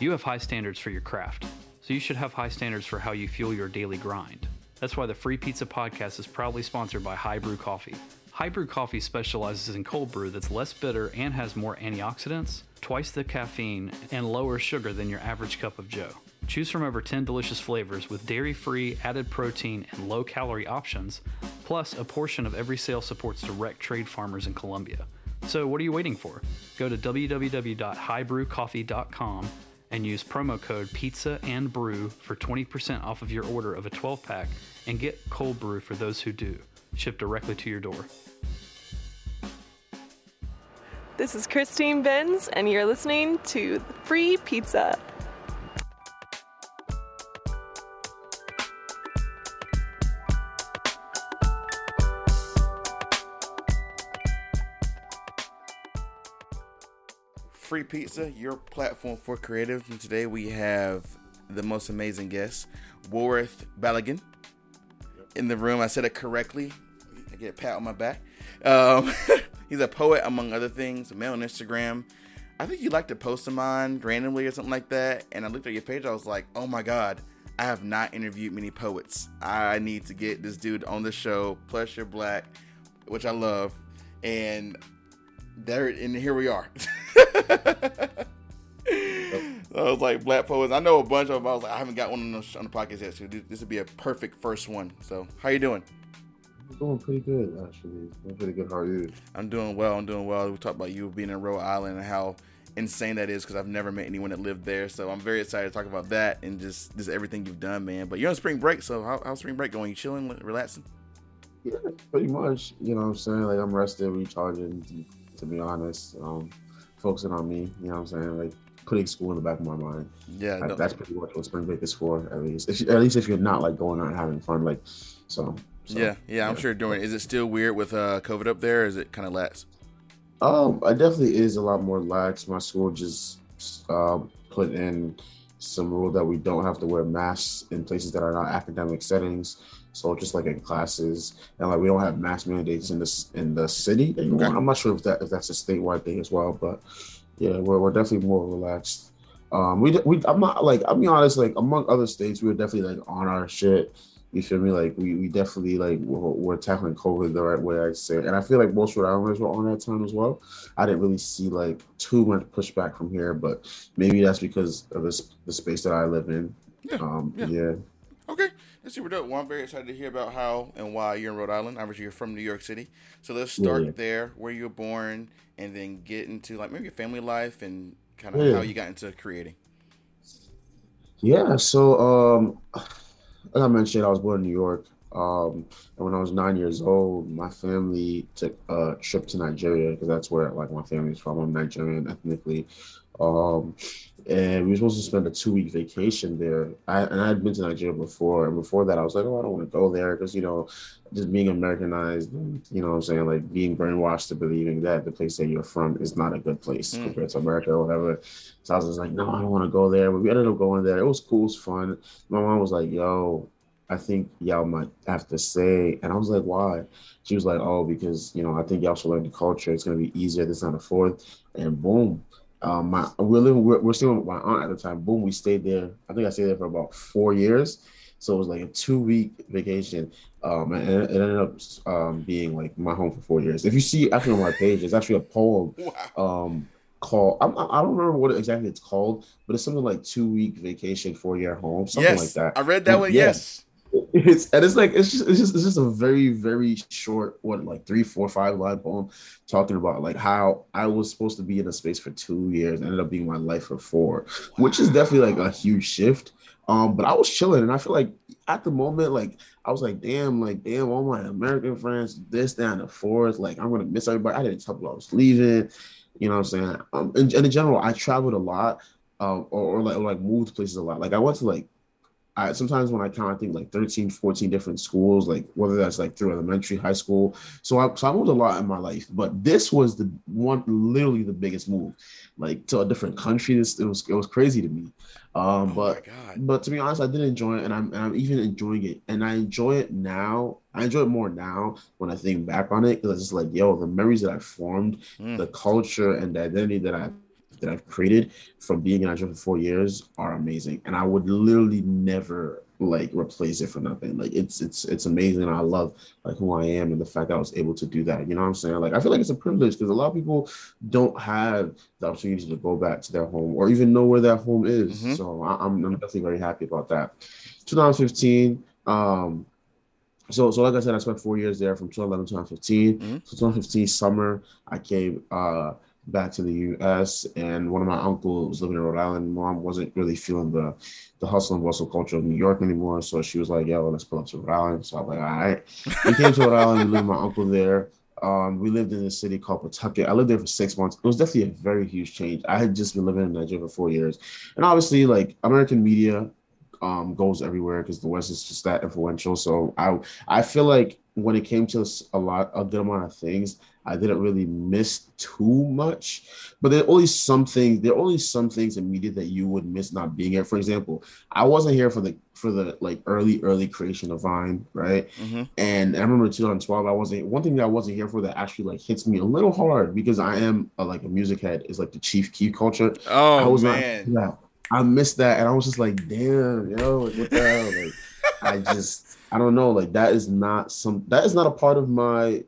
You have high standards for your craft, so you should have high standards for how you fuel your daily grind. That's why the Free Pizza Podcast is proudly sponsored by High Brew Coffee. High Brew Coffee specializes in cold brew that's less bitter and has more antioxidants, twice the caffeine, and lower sugar than your average cup of Joe. Choose from over 10 delicious flavors with dairy free, added protein, and low calorie options. Plus, a portion of every sale supports direct trade farmers in Colombia. So, what are you waiting for? Go to www.highbrewcoffee.com and use promo code pizza and brew for 20% off of your order of a 12 pack and get cold brew for those who do. Shipped directly to your door. This is christine benz and you're listening to free pizza Free Pizza, your platform for creatives. And today we have the most amazing guest, Woolworth Balogun, in the room. I said it correctly. I get a pat on my back. Um, he's a poet, among other things, a man on Instagram. I think you like to post him on randomly or something like that. And I looked at your page, I was like, oh my God, I have not interviewed many poets. I need to get this dude on the show. Plus, you're black, which I love. And there and here we are. I was like black poets. I know a bunch of them. I was like, I haven't got one on the, on the podcast yet, so this would be a perfect first one. So, how you doing? I'm doing pretty good, actually. I'm pretty good. How are you? I'm doing well. I'm doing well. We talked about you being in Rhode Island and how insane that is because I've never met anyone that lived there. So I'm very excited to talk about that and just just everything you've done, man. But you're on spring break, so how, how's spring break going? You chilling, relaxing? Yeah, pretty much. You know what I'm saying? Like I'm rested, recharging. To be honest, um, focusing on me. You know what I'm saying? Like putting school in the back of my mind. Yeah, like, that's pretty much what spring break is for. At least, if at least if you're not like going out and having fun, like so. so yeah, yeah, I'm sure doing. Is it still weird with uh COVID up there? is it kind of lax? Um, it definitely is a lot more lax. My school just uh, put in some rule that we don't have to wear masks in places that are not academic settings. So just like in classes, and like we don't have mask mandates in this in the city anymore. Okay. I'm not sure if that if that's a statewide thing as well, but yeah, we're, we're definitely more relaxed. Um, we we I'm not like I'll be honest, like among other states, we were definitely like on our shit. You feel me? Like we, we definitely like we're, we're tackling COVID the right way, I say. And I feel like most Rhode Islanders were on that time as well. I didn't really see like too much pushback from here, but maybe that's because of this the space that I live in. Yeah. Um, yeah. yeah. Okay, that's super dope. Well, I'm very excited to hear about how and why you're in Rhode Island. Obviously, you're from New York City. So let's start yeah. there, where you were born, and then get into like maybe your family life and kind of yeah. how you got into creating. Yeah. So, um, like I mentioned, I was born in New York. Um, and when I was nine years old, my family took a trip to Nigeria because that's where like my family's from. I'm Nigerian ethnically. Um, and we were supposed to spend a two week vacation there. I, and I had been to Nigeria before, and before that, I was like, oh, I don't want to go there because you know, just being Americanized, and, you know, what I'm saying like being brainwashed to believing that the place that you're from is not a good place mm. compared to America or whatever. So I was just like, no, I don't want to go there. But we ended up going there. It was cool, it was fun. My mom was like, yo, I think y'all might have to say, and I was like, why? She was like, oh, because you know, I think y'all should learn the culture. It's gonna be easier. This on the fourth, and boom um, my we're living we're, we're still with my aunt at the time. Boom, we stayed there. I think I stayed there for about four years. So it was like a two week vacation. Um, and it, ended up um, being like my home for four years. If you see actually on my page, it's actually a poem um, called I'm, I don't remember what exactly it's called, but it's something like two week vacation, four year home, something yes, like that. I read that one. Yeah. Yes. It's and it's like it's just it's just it's just a very very short what like three four five line poem talking about like how I was supposed to be in a space for two years ended up being my life for four, which is definitely like a huge shift. Um, but I was chilling and I feel like at the moment like I was like damn like damn all my American friends this down the fourth like I'm gonna miss everybody. I didn't tell people I was leaving. You know what I'm saying? Um, and, and in general, I traveled a lot, um, or, or like or like moved places a lot. Like I went to like I sometimes when I count, I think like 13, 14 different schools, like whether that's like through elementary, high school. So I so I moved a lot in my life, but this was the one literally the biggest move, like to a different country. This it was it was crazy to me. Um, oh but but to be honest, I did enjoy it, and I'm and I'm even enjoying it, and I enjoy it now. I enjoy it more now when I think back on it because it's just like yo, the memories that I formed, mm. the culture and the identity that I that I've created from being in Nigeria for four years are amazing, and I would literally never like replace it for nothing. Like it's it's it's amazing. I love like who I am and the fact that I was able to do that. You know what I'm saying? Like I feel like it's a privilege because a lot of people don't have the opportunity to go back to their home or even know where their home is. Mm-hmm. So I, am I'm definitely very happy about that. 2015. Um, so so like I said, I spent four years there from 2011 to 2015. Mm-hmm. So 2015 summer, I came uh back to the U.S. and one of my uncles was living in Rhode Island. Mom wasn't really feeling the the hustle and bustle culture of New York anymore, so she was like, "Yo, let's pull up to Rhode Island." So I'm like, "All right." We came to Rhode Island. We lived with my uncle there. Um, we lived in a city called Pawtucket. I lived there for six months. It was definitely a very huge change. I had just been living in Nigeria for four years, and obviously, like American media um, goes everywhere because the West is just that influential. So I I feel like when it came to a lot a good amount of things, I didn't really miss too much. But there are only some things. There are only some things in media that you would miss not being here. For example, I wasn't here for the for the like early early creation of Vine, right? Mm-hmm. And I remember 2012. I wasn't one thing that I wasn't here for that actually like hits me a little hard because I am a, like a music head is like the Chief Keef culture. Oh I was man. Not, yeah, I missed that, and I was just like, damn, yo, like, what the hell? Like, I just, I don't know, like that is not some, that is not a part of my,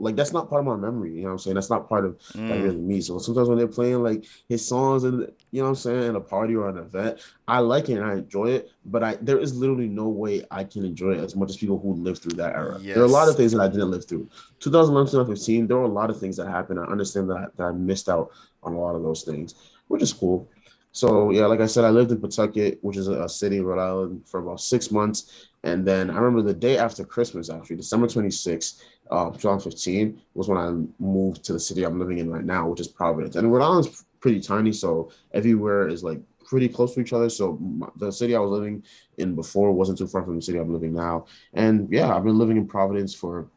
like that's not part of my memory. You know what I'm saying? That's not part of mm. like, really me. So sometimes when they're playing like his songs and you know what I'm saying, in a party or an event, I like it and I enjoy it. But I there is literally no way I can enjoy it as much as people who lived through that era. Yes. There are a lot of things that I didn't live through. 2011, 2015, there were a lot of things that happened. I understand that, that I missed out on a lot of those things, which is cool. So yeah, like I said, I lived in Pawtucket, which is a city in Rhode Island, for about six months. And then I remember the day after Christmas, actually, December 26th, uh, 2015, was when I moved to the city I'm living in right now, which is Providence. And Rhode Island's pretty tiny, so everywhere is like pretty close to each other. So the city I was living in before wasn't too far from the city I'm living now. And yeah, I've been living in Providence for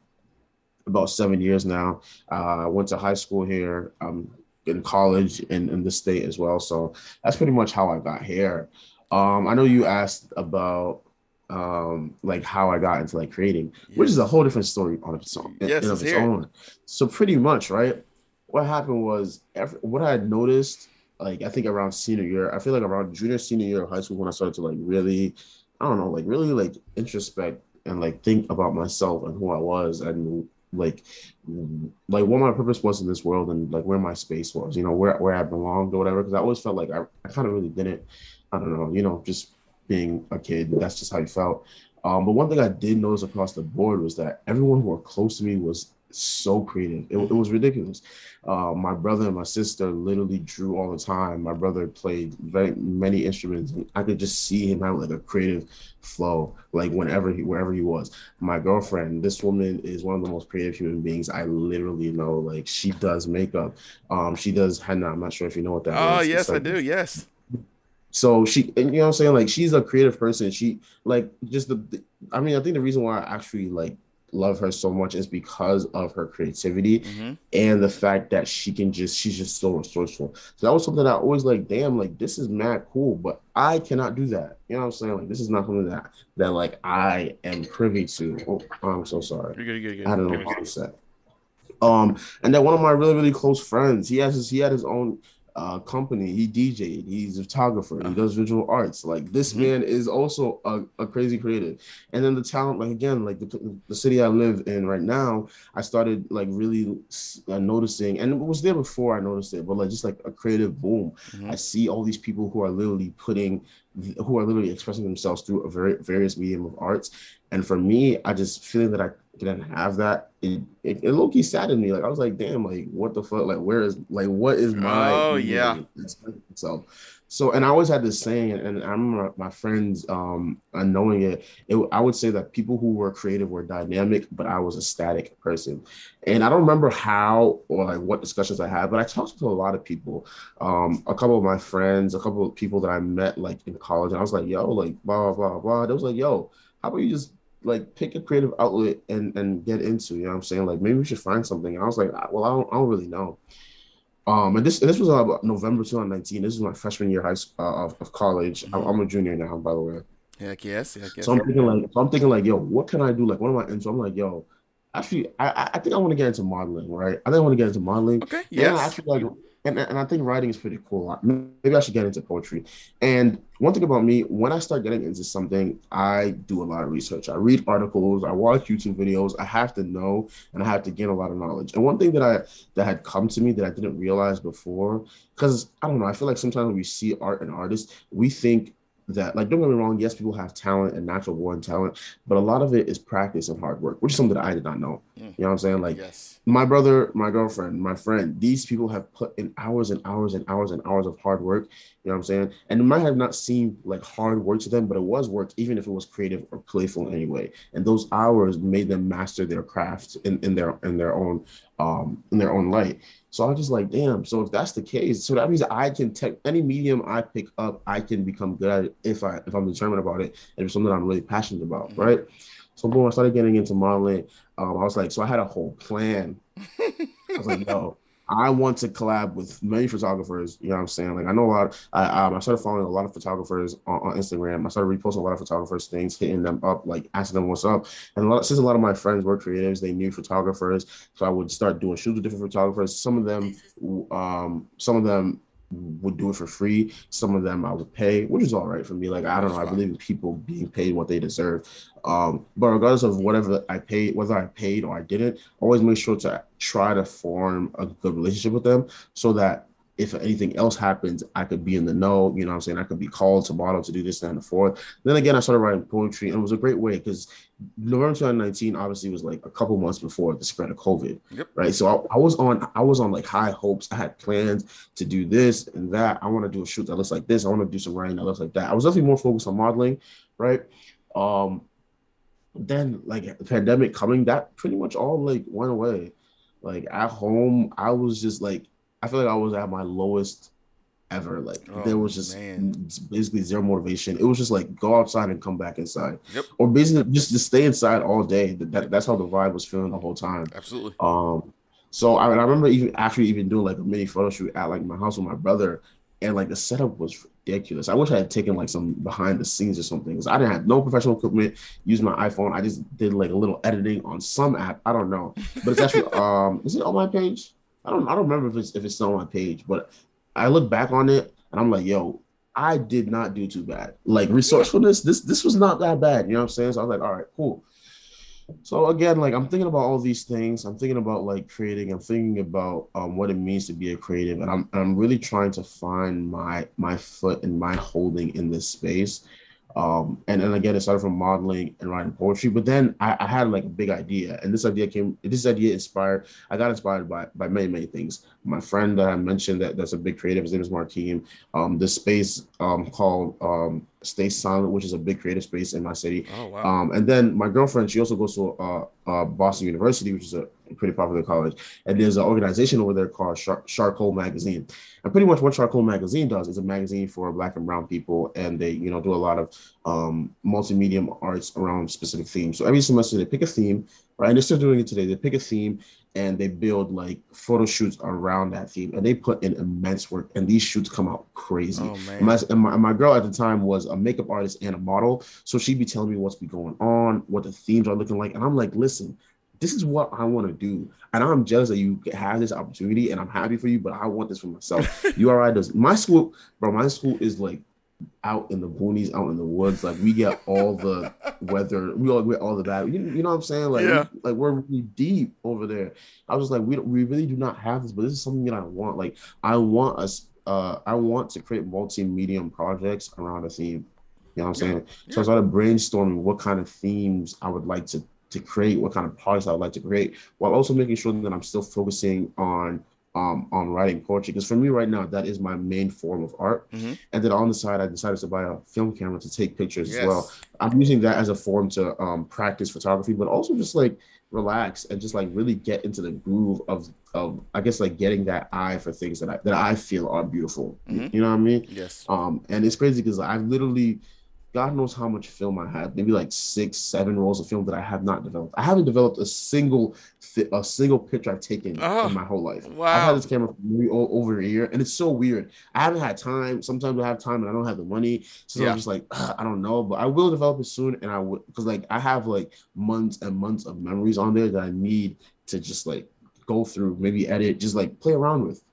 about seven years now. Uh, I went to high school here. I'm in college in, in the state as well. So that's pretty much how I got here. Um, I know you asked about um, like how I got into like creating, yes. which is a whole different story on its own. Yes, of its own. So pretty much, right? What happened was every, what I had noticed, like I think around senior year, I feel like around junior senior year of high school when I started to like really, I don't know, like really like introspect and like think about myself and who I was and like like what my purpose was in this world and like where my space was you know where, where i belonged or whatever because i always felt like i, I kind of really didn't i don't know you know just being a kid that's just how you felt um, but one thing i did notice across the board was that everyone who were close to me was so creative. It, it, was ridiculous. Uh, my brother and my sister literally drew all the time. My brother played very many instruments. and I could just see him have like a creative flow, like whenever he wherever he was. My girlfriend, this woman is one of the most creative human beings I literally know. Like she does makeup. Um, she does henna. I'm not sure if you know what that oh, is. yes, like, I do. Yes. So she, you know what I'm saying? Like she's a creative person. She like just the, the I mean, I think the reason why I actually like love her so much is because of her creativity mm-hmm. and the fact that she can just she's just so resourceful. So that was something I always like, damn, like this is mad cool, but I cannot do that. You know what I'm saying? Like this is not something that that like I am privy to. Oh, I'm so sorry. You're good, you're good, I don't know what I'm saying. Um, and then one of my really, really close friends, he has his he had his own uh, company. He DJed. He's a photographer. He uh-huh. does visual arts. Like this mm-hmm. man is also a, a, crazy creative. And then the talent, like again, like the, the city I live in right now, I started like really uh, noticing, and it was there before I noticed it, but like just like a creative boom. Mm-hmm. I see all these people who are literally putting, who are literally expressing themselves through a very various medium of arts. And for me, I just feeling that I didn't have that, it, it, it low key saddened me. Like I was like, damn, like what the fuck? Like where is like what is my oh yeah so so and I always had this saying, and I remember my friends um knowing it, it. I would say that people who were creative were dynamic, but I was a static person. And I don't remember how or like what discussions I had, but I talked to a lot of people. Um, a couple of my friends, a couple of people that I met like in college, and I was like, yo, like blah blah blah blah. They was like, yo, how about you just like pick a creative outlet and and get into. You know what I'm saying? Like maybe we should find something. And I was like, well, I don't, I don't really know. Um, and this and this was about November 2019. This is my freshman year high school, uh, of, of college. Mm-hmm. I'm, a junior now, by the way. Heck yes, heck yes. So I'm thinking like, so I'm thinking like, yo, what can I do? Like, what am I into? I'm like, yo, actually, I I think I want to get into modeling, right? I think I want to get into modeling. Okay. Yeah. Actually, like and, and I think writing is pretty cool. Maybe I should get into poetry. And one thing about me, when I start getting into something, I do a lot of research. I read articles, I watch YouTube videos. I have to know and I have to gain a lot of knowledge. And one thing that I that had come to me that I didn't realize before, because I don't know, I feel like sometimes when we see art and artists, we think that like don't get me wrong yes people have talent and natural born talent but a lot of it is practice and hard work which is something that i did not know. Mm. you know what i'm saying? Like yes. my brother my girlfriend my friend these people have put in hours and hours and hours and hours of hard work you know what i'm saying? And it might have not seemed like hard work to them but it was work even if it was creative or playful anyway. And those hours made them master their craft in, in their in their own um in their own light so I was just like, damn. So if that's the case, so that means I can take any medium I pick up, I can become good at it if I if I'm determined about it and it's something I'm really passionate about, mm-hmm. right? So boom, I started getting into modeling. Um, I was like, so I had a whole plan. I was like, yo, I want to collab with many photographers. You know what I'm saying? Like I know a lot. I um, I started following a lot of photographers on, on, Instagram. I started reposting a lot of photographers things, hitting them up, like asking them what's up. And a lot, since a lot of my friends were creatives, they knew photographers, so I would start doing shoots with different photographers. Some of them, um, some of them would do it for free. Some of them I would pay, which is all right for me. Like I don't know, I believe in people being paid what they deserve. Um, but regardless of whatever I paid, whether I paid or I didn't, always make sure to try to form a good relationship with them so that if anything else happens, I could be in the know. You know I'm saying? I could be called tomorrow to do this and the fourth. Then again, I started writing poetry, and it was a great way because November 2019 obviously was like a couple months before the spread of COVID. Yep. Right. So I, I, was on I was on like high hopes. I had plans to do this and that. I want to do a shoot that looks like this. I want to do some writing that looks like that. I was definitely more focused on modeling, right? Um then like the pandemic coming, that pretty much all like went away. Like at home, I was just like I feel like I was at my lowest ever. Like oh, there was just man. basically zero motivation. It was just like go outside and come back inside, yep. or basically just to stay inside all day. That, that, that's how the vibe was feeling the whole time. Absolutely. Um. So I, I remember even actually even doing like a mini photo shoot at like my house with my brother, and like the setup was ridiculous. I wish I had taken like some behind the scenes or something because I didn't have no professional equipment. Use my iPhone. I just did like a little editing on some app. I don't know, but it's actually um. Is it on my page? I don't I don't remember if it's if it's still on my page, but I look back on it and I'm like, yo, I did not do too bad. Like resourcefulness, this this was not that bad. You know what I'm saying? So I was like, all right, cool. So again, like I'm thinking about all these things. I'm thinking about like creating. I'm thinking about um, what it means to be a creative, and I'm I'm really trying to find my my foot and my holding in this space. Um, and then again, it started from modeling and writing poetry. But then I, I, had like a big idea, and this idea came. This idea inspired. I got inspired by by many many things. My friend that I mentioned that that's a big creative. His name is Markeem. Um, this space um called um Stay Silent, which is a big creative space in my city. Oh wow. Um, and then my girlfriend, she also goes to uh, uh Boston University, which is a pretty popular college. And there's an organization over there called Char- Charcoal Magazine. And pretty much what Charcoal Magazine does is a magazine for Black and Brown people, and they, you know, do a lot of um, multimedia arts around specific themes. So every semester they pick a theme, right? And they're still doing it today. They pick a theme and they build like photo shoots around that theme, and they put in immense work. And these shoots come out crazy. Oh, man. My, and my, my girl at the time was a makeup artist and a model, so she'd be telling me what's be going on, what the themes are looking like, and I'm like, listen this is what I want to do. And I'm jealous that you have this opportunity and I'm happy for you, but I want this for myself. URI does my school, bro, my school is like out in the boonies, out in the woods. Like we get all the weather, we all get all the bad. You, you know what I'm saying? Like, yeah. we, like we're really deep over there. I was just like, we we really do not have this, but this is something that I want. Like, I want us, uh, I want to create multi-medium projects around a theme. You know what I'm saying? Yeah. So I started brainstorming what kind of themes I would like to to create, what kind of products I would like to create, while also making sure that I'm still focusing on um, on writing poetry. Because for me right now, that is my main form of art. Mm-hmm. And then on the side, I decided to buy a film camera to take pictures yes. as well. I'm using that as a form to um, practice photography, but also just like relax and just like really get into the groove of of I guess like getting that eye for things that I that I feel are beautiful. Mm-hmm. You know what I mean? Yes. Um, and it's crazy because I've literally God knows how much film I have, maybe like six, seven rolls of film that I have not developed. I haven't developed a single a single picture I've taken oh, in my whole life. Wow. I've had this camera for over a year, and it's so weird. I haven't had time. Sometimes I have time and I don't have the money, so yeah. I'm just like I don't know. But I will develop it soon, and I would because like I have like months and months of memories on there that I need to just like go through, maybe edit, just like play around with.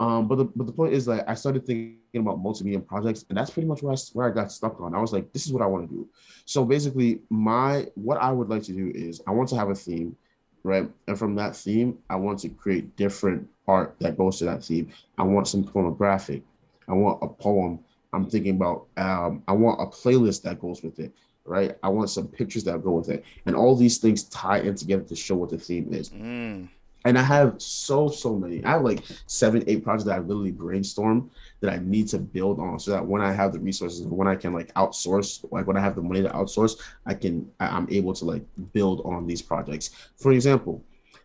Um, but the but the point is like I started thinking about multimedia projects, and that's pretty much where I where I got stuck on. I was like, this is what I want to do. So basically, my what I would like to do is I want to have a theme, right? And from that theme, I want to create different art that goes to that theme. I want some pornographic. I want a poem. I'm thinking about um, I want a playlist that goes with it, right? I want some pictures that go with it, and all these things tie in together to show what the theme is. Mm. And I have so so many. I have like seven, eight projects that I literally brainstorm that I need to build on, so that when I have the resources, when I can like outsource, like when I have the money to outsource, I can I- I'm able to like build on these projects. For example,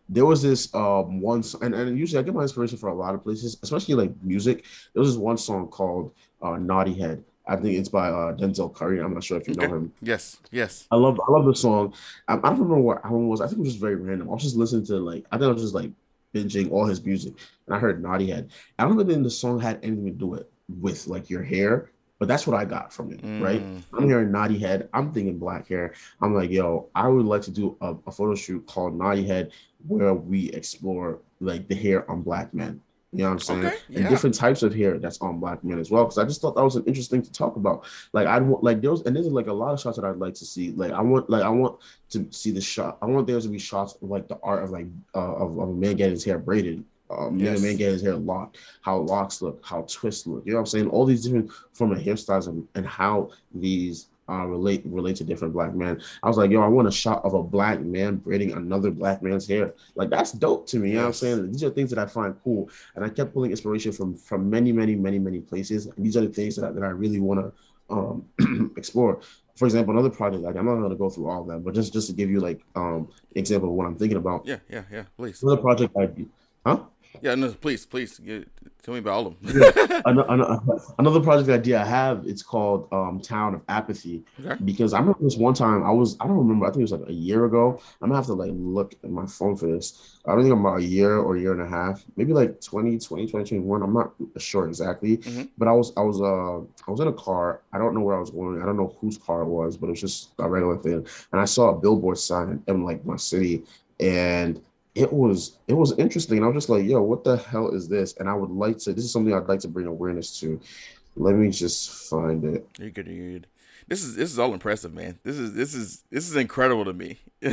there was this um one and, and usually I get my inspiration for a lot of places, especially like music. There was this one song called uh, Knotty Head. I think it's by uh, Denzel Curry. I'm not sure if you know him. Yes, yes. I love I love the song. I, I don't remember what album was. I think it was just very random. I was just listening to like I think I was just like binging all his music, and I heard Knotty Head. I don't think the song had anything to do it with like your hair, but that's what I got from it. Right? Mm. I'm hearing Knotty Head. I'm thinking black hair. I'm like, yo, I would like to do a, a photo shoot called Knotty Head, where we explore like the hair on black men. You know what I'm saying? Okay, And different types of hair that's on black men as well. Because I just thought that was an interesting to talk about. Like I'd want like there was and there's like a lot of shots that I'd like to see. Like I want like I want to see the shot. I want there to be shots of like the art of like uh, of, of a man getting his hair braided. Um, Yes. a man getting his hair locked, how locks look, how twists look. You know what I'm saying? All these different form of hairstyles and, and how these uh, relate relate to different black men. I was like, yo, I want a shot of a black man braiding another black man's hair. Like that's dope to me. You know what I'm saying? These are things that I find cool, and I kept pulling inspiration from from many, many, many, many places. And these are the things that I, that I really want to um, explore. For example, another project like I'm not going to go through all of them, but just just to give you like um example of what I'm thinking about. Yeah, yeah, yeah. Please. Another project I huh? Yeah, no, please, please. Get, tell me about all of them. Ano- ano- another project idea I have it's called um Town of Apathy okay. because I remember this one time I was I don't remember I think it was like a year ago I'm gonna have to like look at my phone for this I don't think I'm about a year or a year and a half maybe like 2020 2021 I'm not sure exactly Mhm. but I was I was uh I was in a car I don't know where I was going I don't know whose car it was but it was just a regular thing and I saw a billboard sign in like my city and it was it was interesting and I was just like yo what the hell is this and I would like to this is something I'd like to bring awareness to let me just find it You're good. You're good. This is this is all impressive, man. This is this is this is incredible to me.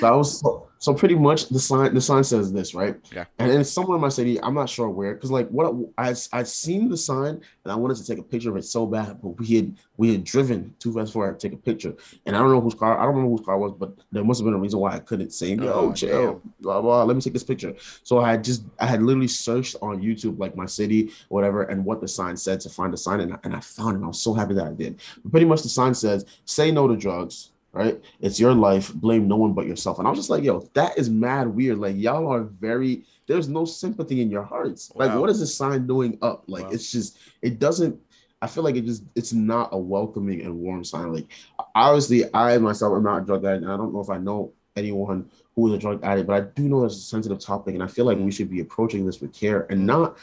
So I was so, so pretty much the sign the sign says this right, Yeah. and it's somewhere in my city. I'm not sure where because like what I I seen the sign and I wanted to take a picture of it so bad, but we had we had driven too fast for it to take a picture, and I don't know whose car I don't remember whose car it was, but there must have been a reason why I couldn't say yo oh, oh, chill blah blah. Let me take this picture. So I had just I had literally searched on YouTube like my city whatever and what the sign said to find the sign and I, and I found it. I was so happy that I did. But pretty much the sign says say no to drugs right? It's your life. Blame no one but yourself. And I was just like, yo, that is mad weird. Like y'all are very. There's no sympathy in your hearts. Like, what is this sign doing up? Like, Wow. it's just. It doesn't. I feel like it just. It's not a welcoming and warm sign. Like, obviously, I myself am not a drug addict, and I don't know if I know anyone who is a drug addict, but I do know it's a sensitive topic, and I feel like mm. we should be approaching this with care and mm. not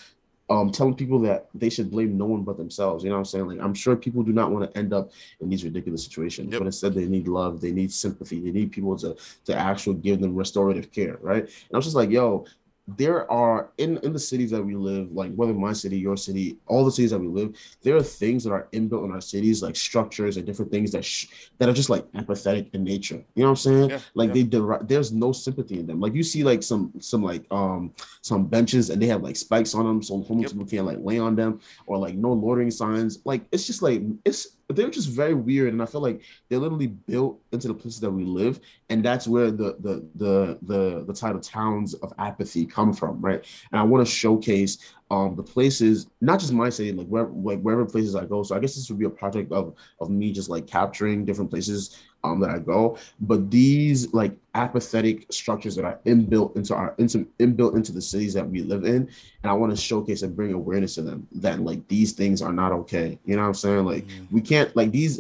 um telling people that they should blame no one but themselves. You know what I'm saying? Like I'm sure people do not want to end up in these ridiculous situations, Yep. but instead they need love, they need sympathy, they need people to to actually give them restorative care, right? And I was just like, yo, there are in in the cities that we live, like whether my city, your city, all the cities that we live, there are things that are inbuilt in our cities, like structures and different things that sh- that are just like apathetic in nature. You know what I'm saying? Yeah, like yeah. they deri- there's no sympathy in them. Like you see like some some like um some benches and they have like spikes on them, so homeless Yep. people can't like lay on them, or like no loitering signs. Like it's just like it's they're just very weird, and I feel like they're literally built into the places that we live, and that's where the the the the the title towns of apathy come from, right? And I want to showcase um the places, not just my city, like where like wherever places I go. So I guess this would be a project of of me just like capturing different places um that I go, but these like apathetic structures that are inbuilt into our into inbuilt into the cities that we live in, and I want to showcase and bring awareness to them that like these things are not okay. You know what I'm saying? Like Mhm. we can't like these.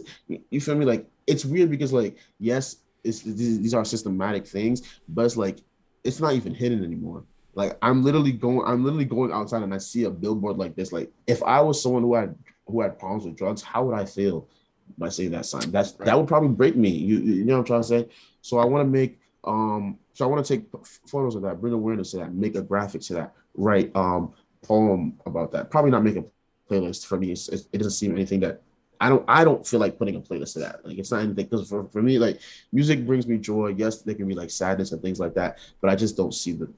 You feel me? Like it's weird because like yes, it's these, these are systematic things, but it's like it's not even hidden anymore. Like I'm literally going, I'm literally going outside and I see a billboard like this. Like if I was someone who had who had problems with drugs, how would I feel by seeing that sign? That's Right. that would probably break me. You you know what I'm trying to say? So I want to make um so I want to take photos of that, bring awareness to that, make a graphic to that, write um poem about that. Probably not make a playlist for me. It's, it doesn't seem anything that I don't I don't feel like putting a playlist to that. Like it's not anything because for, for me, like music brings me joy. Yes, there can be like sadness and things like that, but I just don't see the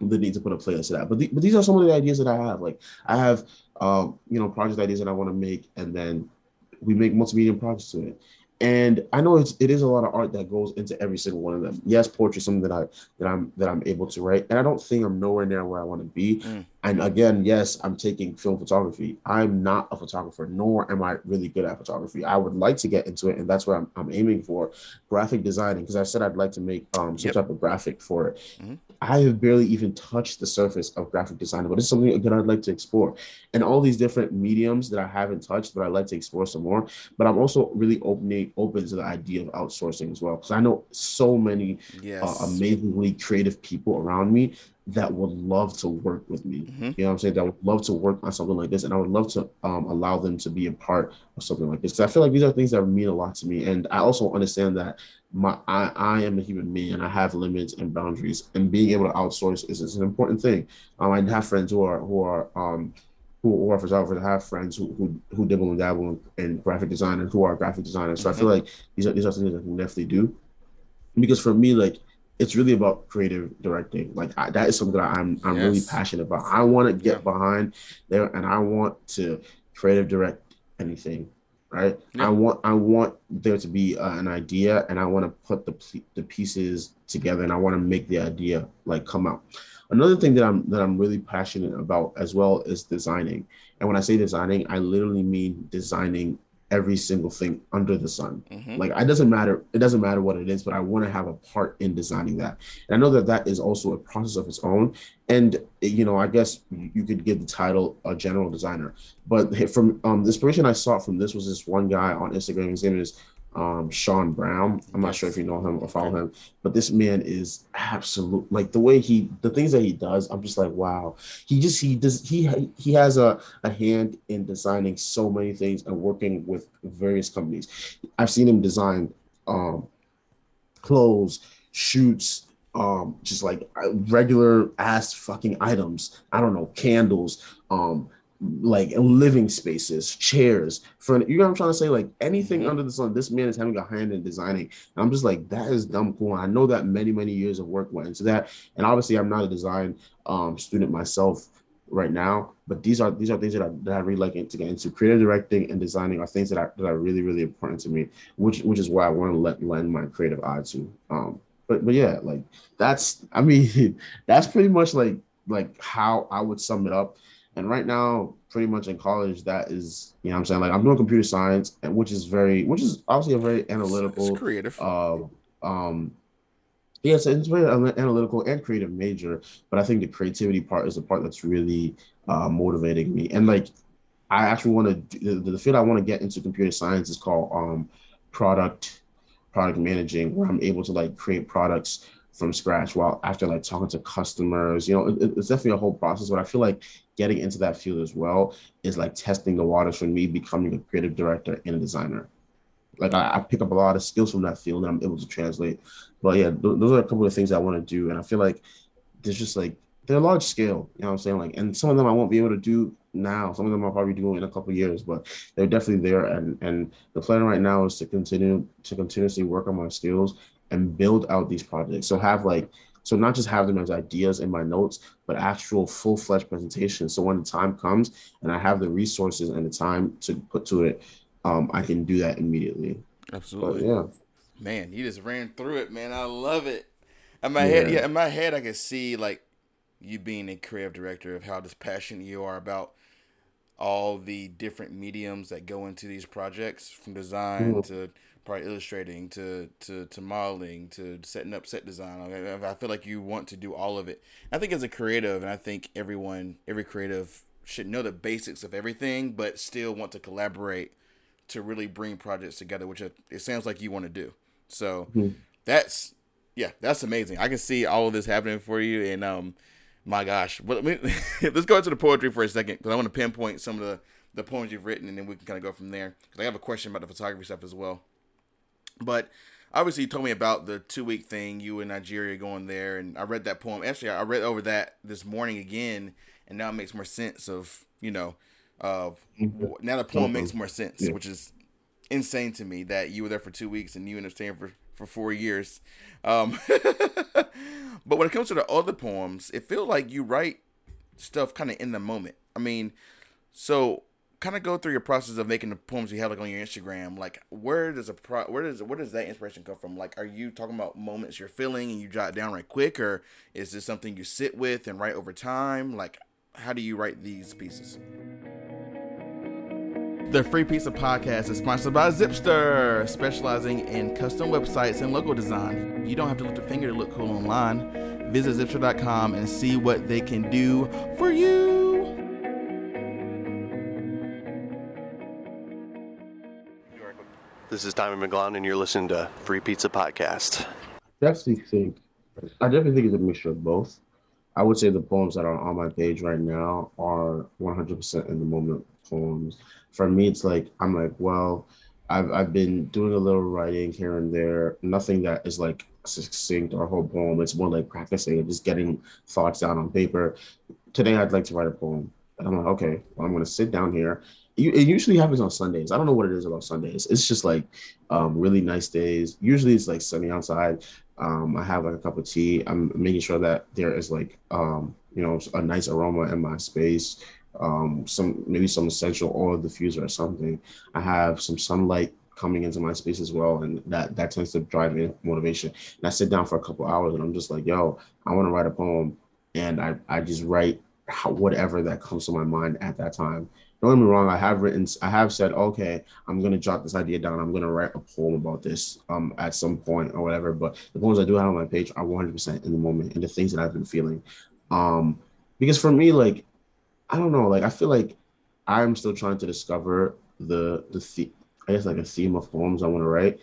the need to put a playlist to that. But the, but these are some of the ideas that I have. Like I have um, you know, project ideas that I want to make, and then we make multimedia projects to it and I know it's it is a lot of art that goes into every single one of them. Yes, poetry is something that I that I'm that I'm able to write, and I don't think I'm nowhere near where I want to be. Mm. And again, yes, I'm taking film photography. I'm not a photographer, nor am I really good at photography. I would like to get into it, and that's what I'm, I'm aiming for. Graphic designing, because I said I'd like to make um, some yep. type of graphic for it. Mm-hmm. I have barely even touched the surface of graphic design, but it's something that I'd like to explore. And all these different mediums that I haven't touched, but I'd like to explore some more. But I'm also really opening open to the idea of outsourcing as well, because I know so many uh, yes. uh, amazingly creative people around me that would love to work with me. Mm-hmm. You know what I'm saying? That would love to work on something like this. And I would love to um, allow them to be a part of something like this. Because I feel like these are things that mean a lot to me. And I also understand that my I, I am a human being and I have limits and boundaries. And being able to outsource is, is an important thing. Um, I have friends who are who are um who, who are photographers. I have friends who, who who dibble and dabble in, in graphic design and who are graphic designers. So mm-hmm. I feel like these are these are things that I can definitely do. Because for me, like it's really about creative directing. Like I, that is something that I'm I'm yes. really passionate about. I want to get yeah. behind there, and I want to creative direct anything. Right. Yeah. I want I want there to be uh, an idea, and I want to put the the pieces together, and I want to make the idea like come out. Another thing that I'm that I'm really passionate about as well is designing. And when I say designing, I literally mean designing every single thing under the sun. Mm-hmm. Like it doesn't matter. It doesn't matter what it is, but I want to have a part in designing that. And I know that that is also a process of its own. And you know, I guess you could give the title a general designer. But from um, the inspiration I saw from this was this one guy on Instagram. His name is um, Sean Brown. I'm not sure if you know him or follow him, but this man is absolute. Like the way he, the things that he does, I'm just like, wow. He just he does he he has a a hand in designing so many things and working with various companies. I've seen him design um, clothes, shoots, um, just like regular ass fucking items. I don't know, candles, um, like living spaces, chairs, for you know what I'm trying to say? Like anything mm-hmm. under the sun, this man is having a hand in designing. And I'm just like, that is dumb cool. And I know that many, many years of work went into that. And obviously I'm not a design um, student myself right now, but these are these are things that I, that I really like to get into. Creative directing and designing are things that, I, that are really, really important to me, which which is why I want to let lend my creative eye to. Um, but but yeah, like that's I mean, that's pretty much like like how I would sum it up and right now, pretty much in college, that is, you know I'm saying? Like I'm doing computer science, and which is very, which is obviously a very analytical, it's creative. Uh, um, yes, yeah, it's very analytical and creative major, but I think the creativity part is the part that's really uh, motivating me. And like, I actually want to the, the field I want to get into computer science is called um, product product managing, where I'm able to like create products from scratch while after like talking to customers you know it, it's definitely a whole process but i feel like getting into that field as well is like testing the waters for me becoming a creative director and a designer. Like I, I pick up a lot of skills from that field and i'm able to translate. But yeah th- those are a couple of things i want to do and i feel like there's just like they're large scale you know what i'm saying? Like and some of them i won't be able to do now. Some of them i'll probably do in a couple years but they're definitely there and and the plan right now is to continue to continuously work on my skills and build out these projects. So have like so not just have them as ideas in my notes, but actual full-fledged presentations. So when the time comes and I have the resources and the time to put to it, um, I can do that immediately. Absolutely. But, yeah. Man, you just ran through it, man. I love it. In my yeah. head, yeah, in my head, I can see like you being a creative director of how this passionate you are about all the different mediums that go into these projects, from design mm. to probably illustrating to to to modeling to setting up set design. I, I feel like you want to do all of it. I think as a creative, and I think everyone, every creative should know the basics of everything, but still want to collaborate to really bring projects together, which it, sounds like you want to do. So mm-hmm. that's yeah, that's amazing. I can see all of this happening for you, and um, my gosh, well, let's go into the poetry for a second because I want to pinpoint some of the the poems you've written, and then we can kind of go from there. Because I have a question about the photography stuff as well. But obviously you told me about the two week thing, you in Nigeria going there, and I read that poem. Actually, I read over that this morning again, and now it makes more sense of you know, of now the poem makes more sense, yeah. which is insane to me that you were there for two weeks and you ended up staying for for four years. Um, but when it comes to the other poems, it feels like you write stuff kind of in the moment. I mean, so kind of go through your process of making the poems you have like on your Instagram. Like, where does a pro, where does where does that inspiration come from? Like, are you talking about moments you're feeling and you jot down right quick, or is this something you sit with and write over time? Like, how do you write these pieces? The Free Pizza Podcast is sponsored by Zipster, specializing in custom websites and logo design. You don't have to lift a finger to look cool online. Visit Zipster.com and see what they can do for you. This is Tommy McGlone, and you're listening to Free Pizza Podcast. I definitely think, I definitely think it's a mixture of both. I would say the poems that are on my page right now are 100% in the moment poems. For me, it's like I'm like, well, I've I've been doing a little writing here and there. Nothing that is like succinct or whole poem. It's more like practicing and just getting thoughts down on paper. Today, I'd like to write a poem. And I'm like, okay, well, I'm going to sit down here it usually happens on Sundays. I don't know what it is about Sundays. It's just like um, really nice days. Usually it's like sunny outside. Um, I have like a cup of tea. I'm making sure that there is like um, you know a nice aroma in my space. Um, some maybe some essential oil diffuser or something. I have some sunlight coming into my space as well, and that that tends to drive me motivation. And I sit down for a couple hours, and I'm just like, yo, I want to write a poem, and I I just write whatever that comes to my mind at that time don't get me wrong, I have written, I have said, okay, I'm gonna jot this idea down. I'm gonna write a poem about this um at some point or whatever. But the poems I do have on my page are 100 percent in the moment and the things that I've been feeling. Um, because for me, like, I don't know, like I feel like I'm still trying to discover the the, the I guess like a theme of poems I want to write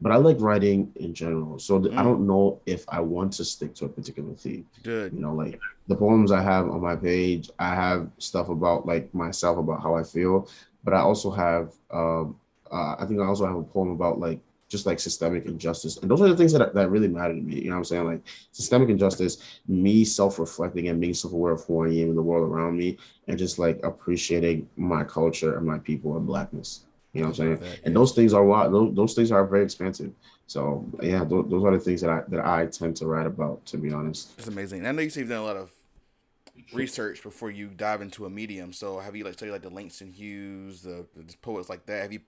but I like writing in general. So th- mm. I don't know if I want to stick to a particular theme. Good. You know, like the poems I have on my page, I have stuff about like myself, about how I feel, but I also have, um, uh, I think I also have a poem about like just like systemic injustice. And those are the things that, that really matter to me. You know what I'm saying? Like systemic injustice, me self-reflecting and being self-aware of who I am in the world around me and just like appreciating my culture and my people and blackness. You know what I'm saying? And those things are wild. Those, those things are very expensive. So yeah, those, those, are the things that I that I tend to write about. To be honest, it's amazing. I know you've done a lot of research before you dive into a medium. So have you like studied like the Langston Hughes, the, the poets like that? Have you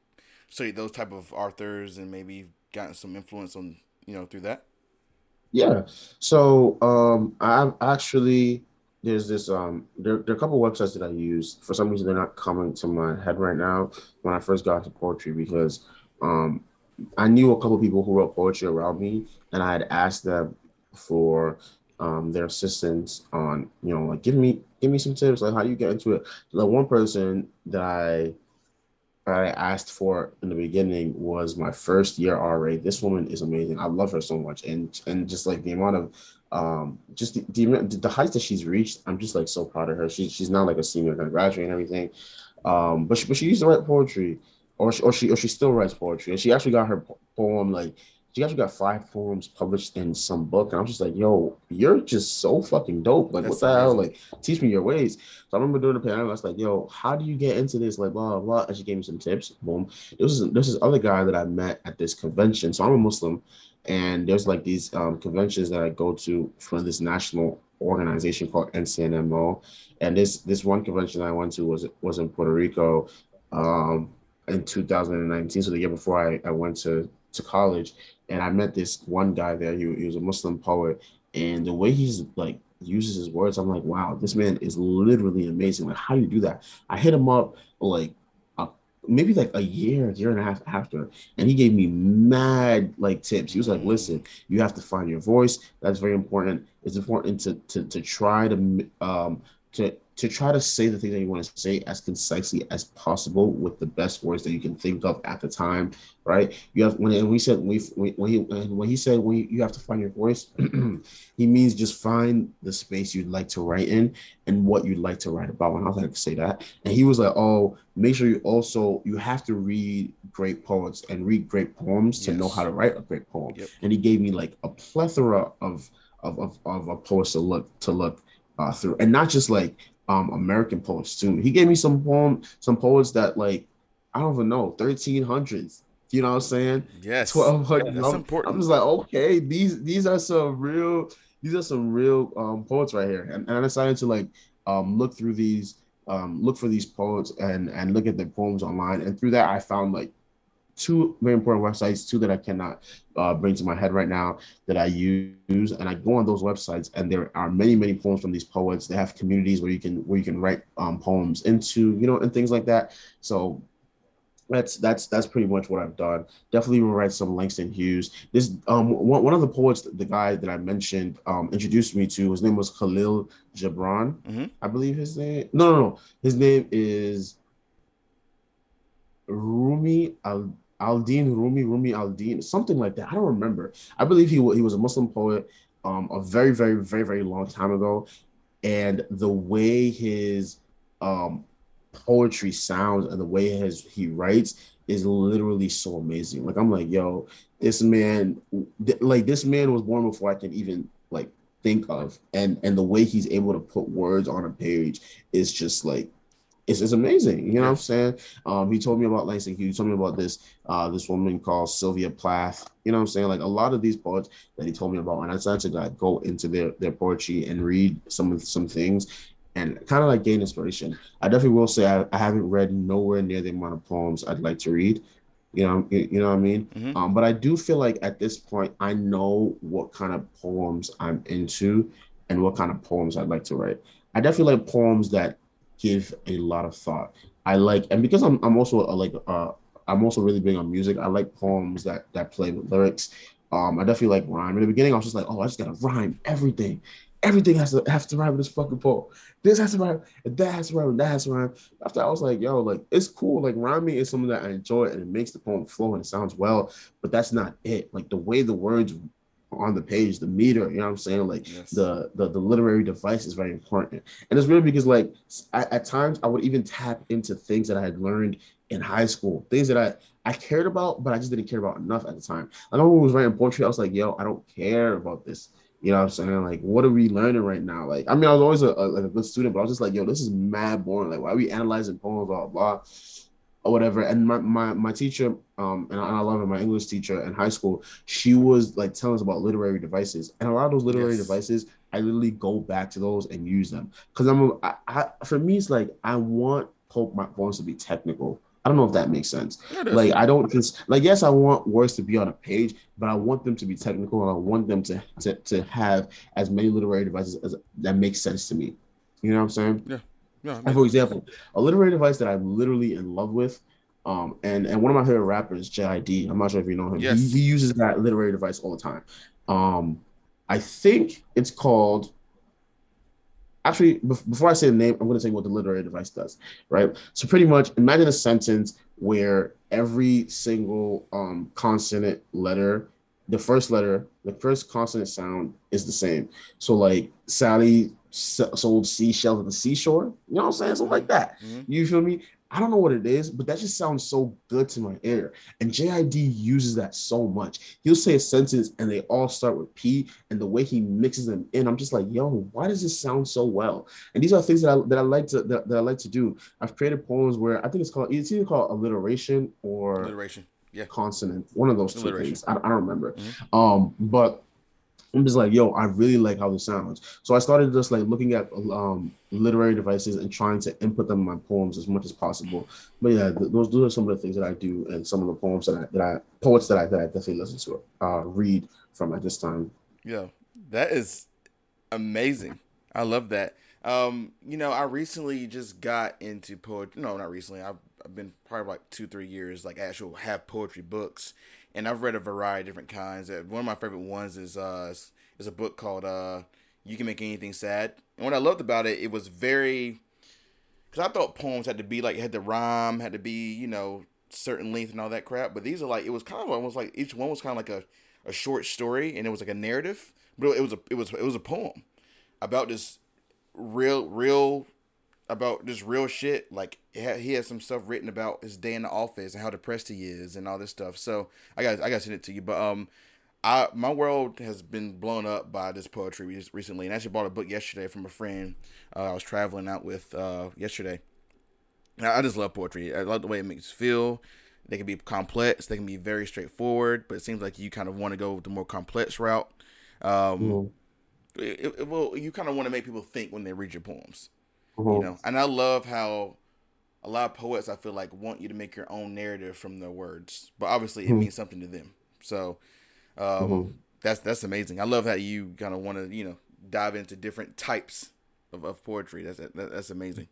studied those type of authors and maybe gotten some influence on you know through that? Yeah. So um, I've actually there's this um there, there are a couple websites that I use. For some reason they're not coming to my head right now when I first got into poetry because um I knew a couple people who wrote poetry around me and I had asked them for um their assistance on, you know, like give me give me some tips, like how you get into it. The one person that I I asked for in the beginning was my first year RA. This woman is amazing. I love her so much, and and just like the amount of um just the, the, the heights that she's reached i'm just like so proud of her she, she's not like a senior gonna graduate and everything um but she, but she used to write poetry or she, or she or she still writes poetry and she actually got her poem like she actually got five poems published in some book and i'm just like yo you're just so fucking dope. Like That's what the hell? like teach me your ways. So i remember doing the panel i was like yo how do you get into this? Like blah blah, blah. and she gave me some tips. Boom. This is this is other guy that i met at this convention. So i'm a muslim and there's like these um, conventions that I go to for this national organization called NCNMO. And this this one convention I went to was was in Puerto Rico um, in 2019, so the year before I, I went to to college. And I met this one guy there. He, he was a Muslim poet, and the way he's like uses his words, I'm like, wow, this man is literally amazing. Like, how do you do that? I hit him up like maybe like a year, year and a half after, and he gave me mad like tips. He was like, "Listen, you have to find your voice. That's very important. It's important to to to try to um to to try to say the things that you want to say as concisely as possible with the best words that you can think of at the time, right? You have when we said we when he when he said when you have to find your voice, he means just find the space you'd like to write in and what you'd like to write about. And I was like say that, and he was like, "Oh, make sure you also you have to read great poets and read great poems to yes. know how to write a great poem." Yep. And he gave me like a plethora of of of, of a poets to look to look uh, through, and not just like um American poets too. He gave me some poem, some poets that like I don't even know, thirteen hundreds. You know what I'm saying? Yes. Twelve hundred. Yeah, that's I'm, important. I'm just like, okay, these these are some real these are some real um poets right here. And, and I decided to like um look through these um look for these poets and and look at their poems online. And through that I found like two very important websites, two that I cannot uh, bring to my head right now that I use. And I go on those websites, and there are many, many poems from these poets. They have communities where you can where you can write um, poems into, you know, and things like that. So that's that's that's pretty much what I've done. Definitely write some Langston Hughes. This um one, one of the poets, the guy that I mentioned, um introduced me to. His name was Khalil Gibran, mm-hmm. I believe his name. No, no, no. His name is Rumi Al Aldin Rumi, Rumi Aldin, something like that. I don't remember. I believe he, he was a Muslim poet um, a very, very, very, very long time ago. And the way his um, poetry sounds and the way his he writes is literally so amazing. Like I'm like, yo, this man, th- like this man was born before I can even like think of, and and the way he's able to put words on a page is just like it's, it's amazing. You know what I'm saying? Um, he told me about Hughes. He told me about this uh, this woman called Sylvia Plath. You know what I'm saying? Like a lot of these poets that he told me about, and I started to like go into their their poetry and read some of some things and kind of like gain inspiration. I definitely will say I, I, haven't read nowhere near the amount of poems I'd like to read. You know, you, you know what I mean. Mm-hmm. Um, but I do feel like at this point I know what kind of poems I'm into and what kind of poems I'd like to write. I definitely like poems that give a lot of thought. I like, and because I'm I'm also a, like uh I'm also really big on music. I like poems that that play with lyrics. Um, I definitely like rhyme. In the beginning, I was just like, oh, I just gotta rhyme everything. Everything has to have to rhyme with this fucking poem. This has to rhyme, that has to rhyme, that has to rhyme. After I was like, yo, like it's cool. Like rhyming is something that I enjoy, and it makes the poem flow and it sounds well. But that's not it. Like the way the words on the page, the meter, you know what I'm saying? Like yes. the, the the literary device is very important. And it's really because like I, at times I would even tap into things that I had learned in high school, things that I I cared about, but I just didn't care about enough at the time. Like I was writing poetry, I was like, yo, I don't care about this. You know what I'm saying? Like, what are we learning right now? Like, I mean, I was always a, a, a good student, but I was just like, yo, this is mad boring. Like, why are we analyzing poems, blah, blah, blah or whatever. And my my, my teacher, um, and I, and I love her, my English teacher in high school, she was like telling us about literary devices, and a lot of those literary yes. devices, I literally go back to those and use them because I'm, a, I, I, for me, it's like I want hope my poems to be technical. I don't know if that makes sense. Like I don't just like yes, I want words to be on a page, but I want them to be technical and I want them to to, to have as many literary devices as that makes sense to me. You know what I'm saying? Yeah. Yeah, and for example, a literary device that I'm literally in love with, um, and and one of my favorite rappers, JID. I'm not sure if you know him. Yes. He, he uses that literary device all the time. Um, I think it's called. Actually, before I say the name, I'm going to tell you what the literary device does. Right. So pretty much, imagine a sentence where every single um, consonant letter the first letter, the first consonant sound is the same. So like Sally sold seashells at the seashore. You know what I'm saying? Something like that. Mm-hmm. You feel me? I don't know what it is, but that just sounds so good to my ear. And JID uses that so much. He'll say a sentence and they all start with P, and the way he mixes them in, I'm just like, yo, why does this sound so well? And these are things that I that I like to that, that I like to do. I've created poems where I think it's called it's either called alliteration or alliteration, yeah, consonant, one of those two things. I, I don't remember. Mm-hmm. Um, but I'm just like, yo, I really like how this sounds. So I started just like looking at um, literary devices and trying to input them in my poems as much as possible. But yeah, those those are some of the things that I do and some of the poems that I that I poets that I that I definitely listen to uh, read from at this time. Yeah, that is amazing. I love that. Um, you know, I recently just got into poetry. No, not recently. I've, I've been probably like two, three years, like actual have poetry books and I've read a variety of different kinds. Uh, one of my favorite ones is uh is a book called uh You Can Make Anything Sad. And what I loved about it, it was very because I thought poems had to be like had to rhyme, had to be you know certain length and all that crap. But these are like it was kind of almost like each one was kind of like a, a short story, and it was like a narrative, but it was a it was it was a poem about this real real about this real shit. Like he has some stuff written about his day in the office and how depressed he is and all this stuff. So I got I got to send it to you, but um. I, my world has been blown up by this poetry recently, and I actually bought a book yesterday from a friend uh, I was traveling out with uh, yesterday. I just love poetry. I love the way it makes you feel. They can be complex. They can be very straightforward, but it seems like you kind of want to go the more complex route. Um, mm-hmm. it, it, well, you kind of want to make people think when they read your poems. Mm-hmm. You know, and I love how a lot of poets I feel like want you to make your own narrative from their words, but obviously mm-hmm. it means something to them. So um, mm-hmm. that's that's amazing. I love how you kind of want to you know dive into different types of, of poetry. That's that, that's amazing.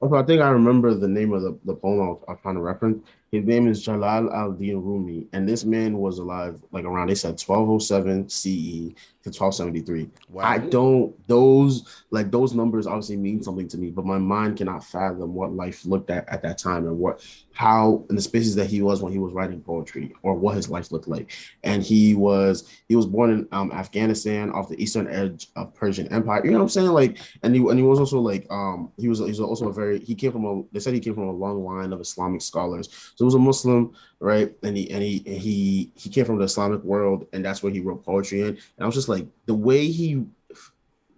Also, I think I remember the name of the, the poem I was, I was trying to reference. His name is Jalal al-Din Rumi, and this man was alive like around they said 1207 CE to 1273. Wow. I don't those like those numbers obviously mean something to me, but my mind cannot fathom what life looked at at that time and what how in the spaces that he was when he was writing poetry or what his life looked like. And he was he was born in um, Afghanistan off the eastern edge of Persian Empire. You know what I'm saying? Like, and he and he was also like um he was he was also a very he came from a they said he came from a long line of Islamic scholars. So he was a Muslim, right? And he and he and he he came from the Islamic world, and that's where he wrote poetry in. And I was just like the way he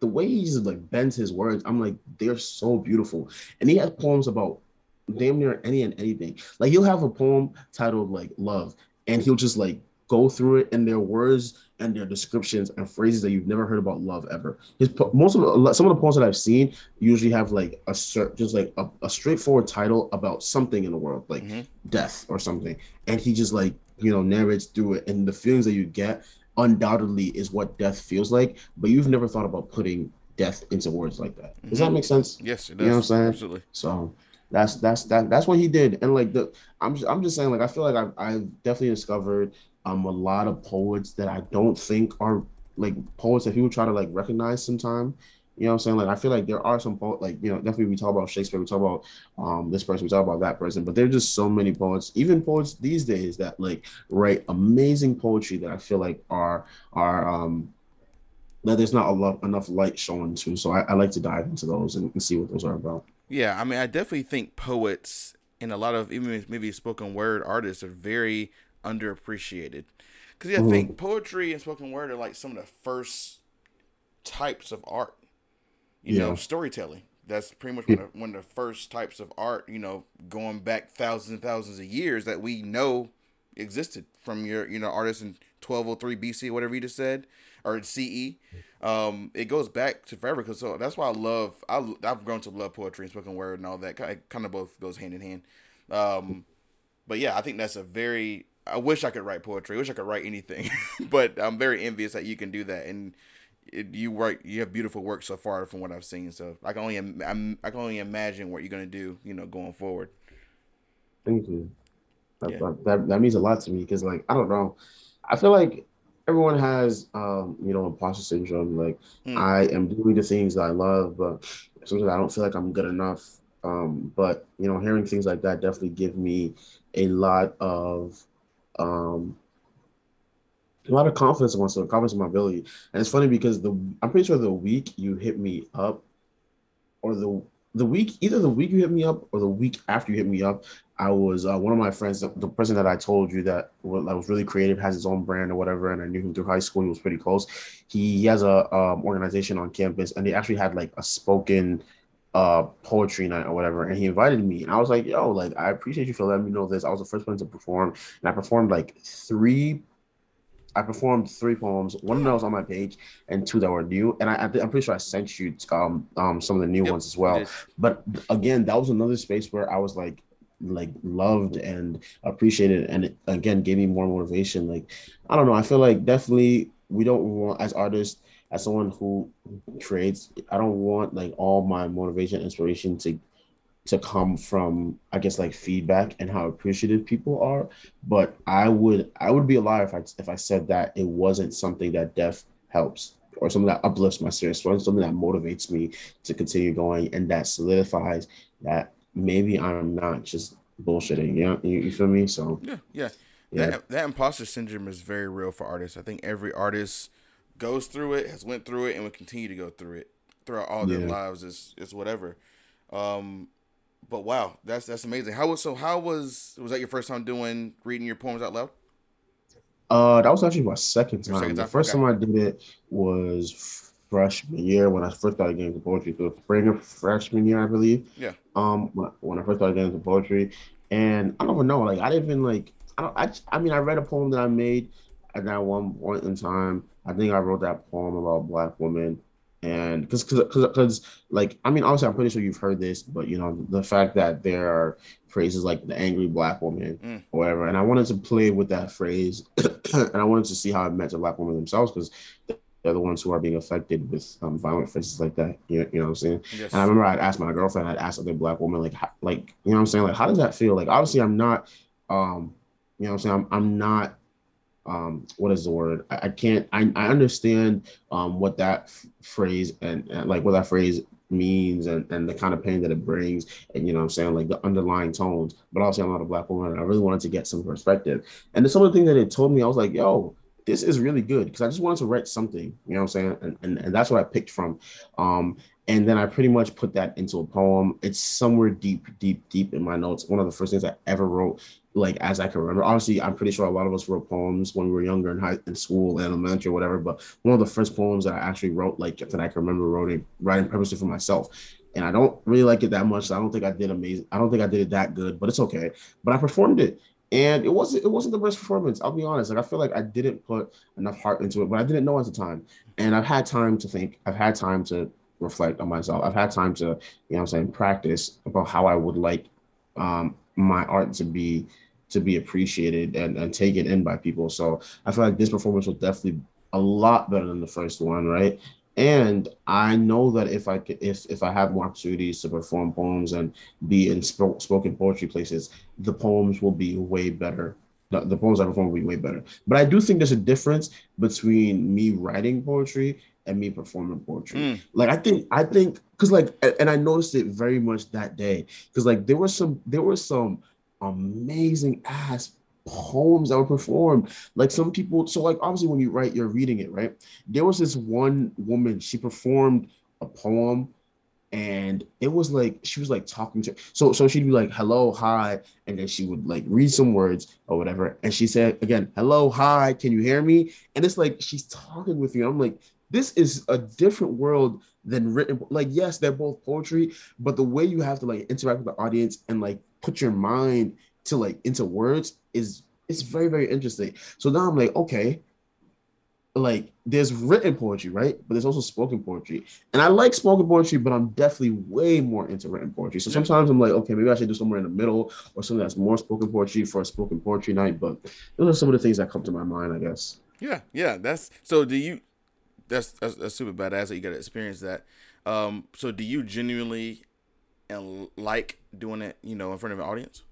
the way he just like bends his words, I'm like, they're so beautiful. And he has poems about damn near any and anything. Like he'll have a poem titled like love, and he'll just like go through it and their words and their descriptions and phrases that you've never heard about love ever. His most of the, some of the poems that I've seen usually have like a just like a, a straightforward title about something in the world, like mm-hmm. death or something, and he just like you know narrates through it, and the feelings that you get undoubtedly is what death feels like, but you've never thought about putting death into words like that. Does mm-hmm. that make sense? Yes, it does. You know what I'm saying? Absolutely. So that's that's that that's what he did. And like the I'm just, I'm just saying like I feel like I've, I've definitely discovered um a lot of poets that I don't think are like poets that people try to like recognize sometime. You know what I'm saying? Like I feel like there are some poets, like you know, definitely we talk about Shakespeare, we talk about um this person, we talk about that person, but there are just so many poets, even poets these days that like write amazing poetry that I feel like are are um that there's not a lot enough light shown to. So I, I like to dive into those and, and see what those are about. Yeah, I mean, I definitely think poets and a lot of even maybe spoken word artists are very underappreciated. Because yeah, I mm-hmm. think poetry and spoken word are like some of the first types of art. You yeah. know, storytelling. That's pretty much one of, one of the first types of art. You know, going back thousands and thousands of years that we know existed from your you know artists in 1203 BC, whatever you just said, or CE. Um, it goes back to forever because so that's why I love I I've grown to love poetry and spoken word and all that. Kind of both goes hand in hand. Um, but yeah, I think that's a very. I wish I could write poetry. I wish I could write anything, but I'm very envious that you can do that and it, you write. You have beautiful work so far from what I've seen. So I can only I'm, I can only imagine what you're gonna do. You know, going forward. Thank you. That, yeah. that, that means a lot to me because like I don't know. I feel like everyone has um, you know imposter syndrome. Like mm. I am doing the things that I love, but sometimes I don't feel like I'm good enough. Um, but you know, hearing things like that definitely give me a lot of um, a lot of confidence in myself, confidence in my ability. And it's funny because the I'm pretty sure the week you hit me up, or the the week either the week you hit me up or the week after you hit me up, I was uh, one of my friends, the, the, person that I told you that was, that was really creative, has his own brand or whatever, and I knew him through high school. He was pretty close. He, he has a um, organization on campus, and they actually had like a spoken uh, poetry night or whatever, and he invited me, and I was like, "Yo, like I appreciate you for letting me know this." I was the first one to perform, and I performed like three. I performed three poems, one that was on my page, and two that were new. And I, I'm pretty sure I sent you um, um, some of the new yep, ones as well. But again, that was another space where I was like, like loved and appreciated and it, again gave me more motivation like i don't know i feel like definitely we don't want as artists as someone who creates i don't want like all my motivation inspiration to to come from i guess like feedback and how appreciative people are but i would i would be a liar if i if i said that it wasn't something that deaf helps or something that uplifts my spirits, or something that motivates me to continue going, and that solidifies that maybe I'm not just bullshitting. Yeah, you, you feel me? So Yeah, yeah. Yeah. That, that imposter syndrome is very real for artists. I think every artist goes through it, has went through it, and will continue to go through it throughout all their Yeah. lives. Is is whatever. Um, but wow, that's that's amazing. How was so? How was was that your first time doing reading your poems out loud? Uh, that was actually my second time. second the first Okay. time I did it was freshman year when I first started getting into poetry. So spring of freshman year, I believe. Yeah. Um, when I first started getting into poetry, and I don't even know, like I didn't even like. I don't. I, I mean, I read a poem that I made at that one point in time. I think I wrote that poem about black women, and because because because like I mean, obviously, I'm pretty sure you've heard this, but you know, the fact that there are phrases like the angry black woman Mm. or whatever, and I wanted to play with that phrase, and I wanted to see how it meant to black women themselves because they're the ones who are being affected with um, violent phrases like that. You, you know what I'm saying? Yes. And I remember I'd asked my girlfriend, I'd asked other black women, like, how, like, you know what I'm saying? Like, how does that feel? Like, obviously, I'm not, um, you know what I'm saying? I'm, I'm not, um, what is the word? I, I can't, I, I understand, um, what that f- phrase and, and like what that phrase means and, and the kind of pain that it brings and you know I'm saying like the underlying tones but also I'm not a black woman and I really wanted to get some perspective and some of the things that it told me I was like yo this is really good because I just wanted to write something you know what I'm saying and, and, and that's what I picked from um and then I pretty much put that into a poem. It's somewhere deep, deep, deep in my notes. One of the first things I ever wrote, like as I can remember. Obviously, I'm pretty sure a lot of us wrote poems when we were younger in high in school, elementary, or whatever. But one of the first poems that I actually wrote, like that I can remember writing, writing purposely for myself. And I don't really like it that much. So I don't think I did amazing. I don't think I did it that good, but it's okay. But I performed it. And it wasn't it wasn't the best performance. I'll be honest. Like I feel like I didn't put enough heart into it, but I didn't know at the time. And I've had time to think. I've had time to reflect on myself. I've had time to, you know I'm saying, practice about how I would like um, my art to be to be appreciated and, and taken in by people. So I feel like this performance was definitely a lot better than the first one, right? And I know that if I could, if if I have more opportunities to perform poems and be in sp- spoken poetry places, the poems will be way better. The, the poems I perform will be way better. But I do think there's a difference between me writing poetry and me performing poetry. Mm. Like I think I think because like and I noticed it very much that day because like there were some there were some amazing ass poems that were performed. Like some people, so like obviously when you write, you're reading it, right? There was this one woman, she performed a poem and it was like she was like talking to so so she'd be like hello hi and then she would like read some words or whatever and she said again hello hi can you hear me and it's like she's talking with you i'm like this is a different world than written like yes they're both poetry but the way you have to like interact with the audience and like put your mind to like into words is it's very very interesting so now i'm like okay like there's written poetry right but there's also spoken poetry and i like spoken poetry but i'm definitely way more into written poetry so sometimes i'm like okay maybe i should do somewhere in the middle or something that's more spoken poetry for a spoken poetry night but those are some of the things that come to my mind i guess Yeah, yeah. That's so. Do you? That's that's, that's super badass that you got to experience that. Um. So do you genuinely and like doing it? You know, in front of an audience.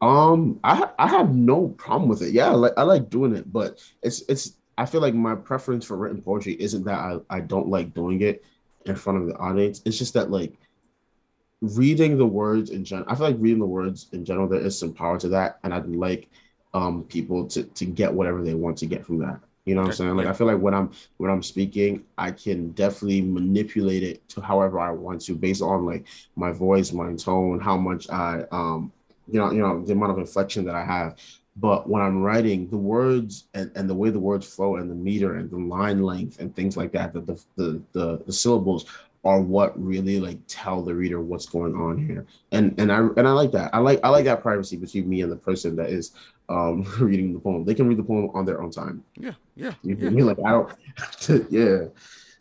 Um, I I have no problem with it. Yeah, I like I like doing it, but it's it's I feel like my preference for written poetry isn't that I, I don't like doing it in front of the audience. It's just that like reading the words in general, I feel like reading the words in general, there is some power to that. And I'd like um people to to get whatever they want to get from that. You know what I'm saying? Like. I feel like when I'm when I'm speaking, I can definitely manipulate it to however I want to based on like my voice, my tone, how much I um you know, you know, the amount of inflection that I have. But when I'm writing, the words and, and the way the words flow and the meter and the line length and things like that, the the the, the, the syllables are what really like tell the reader what's going on here. And and I and I like that. I like I like that privacy between me and the person that is um reading the poem. They can read the poem on their own time. Yeah, yeah, You yeah. feel me? Like I don't have to, yeah.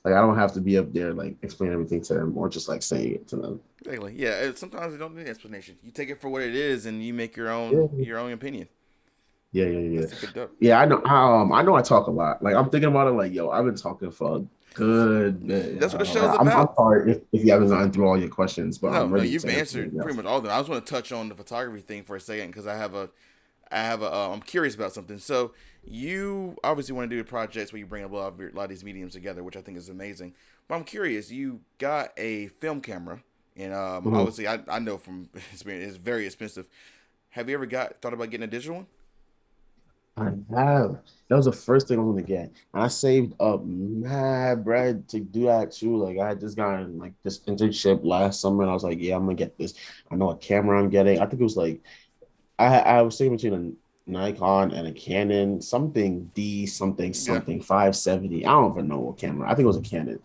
Like I don't have to be up there like explain everything to them or just like saying it to them. Exactly. Yeah. Sometimes you don't need an explanation. You take it for what it is, and you make your own Yeah. your own opinion. Yeah, yeah, yeah. That's a good dope. Yeah, I know. Um, I know I talk a lot. Like I'm thinking about it. Like, yo, I've been talking for a good. That's what the Uh, show's I'm, I'm sorry if, if you haven't gone through all your questions, but No, I'm no, you've answered pretty much all of them. I just want to touch on the photography thing for a second because I have a, I have a. Uh, I'm curious about something. So you obviously want to do projects where you bring a lot of your, a lot of these mediums together, which I think is amazing. But I'm curious. You got a film camera, and um, Mhm. obviously I, I know from experience it's very expensive. Have you ever got thought about getting a digital one? I have. That was the first thing I'm gonna get. And I saved up mad bread to do that too. Like I had just got like this internship last summer, and I was like, yeah, I'm gonna get this. I know a camera I'm getting. I think it was like I I was thinking between a Nikon and a Canon, something D something something 570. I don't even know what camera. I think it was a Canon.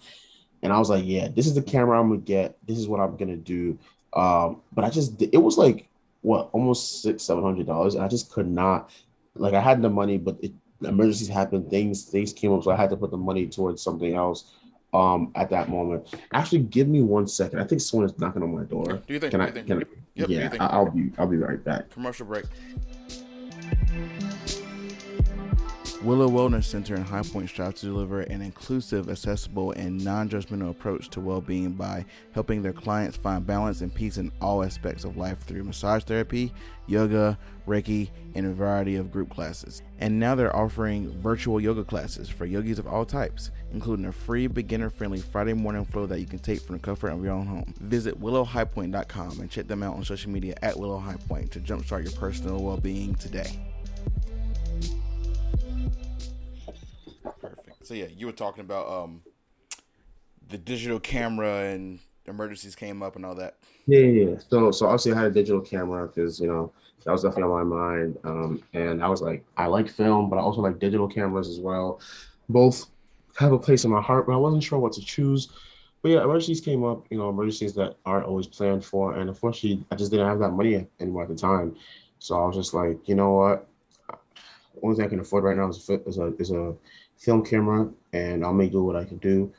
And I was like, yeah, this is the camera I'm gonna get. This is what I'm gonna do. Um, but I just it was like what almost six, seven hundred dollars, and I just could not like I had the money, but it, emergencies happened, things things came up, so I had to put the money towards something else. Um, at that moment, actually, give me one second. I think someone is knocking on my door. Do you think? Can I? think? Can I? Yep, yeah, think? I'll be. I'll be right back. Commercial break. Willow Wellness Center in High Point strives to deliver an inclusive, accessible, and non judgmental approach to well being by helping their clients find balance and peace in all aspects of life through massage therapy, yoga, Reiki, and a variety of group classes. And now they're offering virtual yoga classes for yogis of all types, including a free beginner friendly Friday morning flow that you can take from the comfort of your own home. Visit willowhighpoint.com and check them out on social media at Willow High Point to jumpstart your personal well being today. So yeah, you were talking about um the digital camera and emergencies came up and all that. Yeah, yeah. So, so obviously I had a digital camera because you know that was definitely on my mind. Um, and I was like, I like film, but I also like digital cameras as well. Both have a place in my heart, but I wasn't sure what to choose. But yeah, emergencies came up. You know, emergencies that aren't always planned for, and unfortunately, I just didn't have that money anymore at the time. So I was just like, you know what? The only thing I can afford right now is a is a is a film camera, and I'll make do what I can do.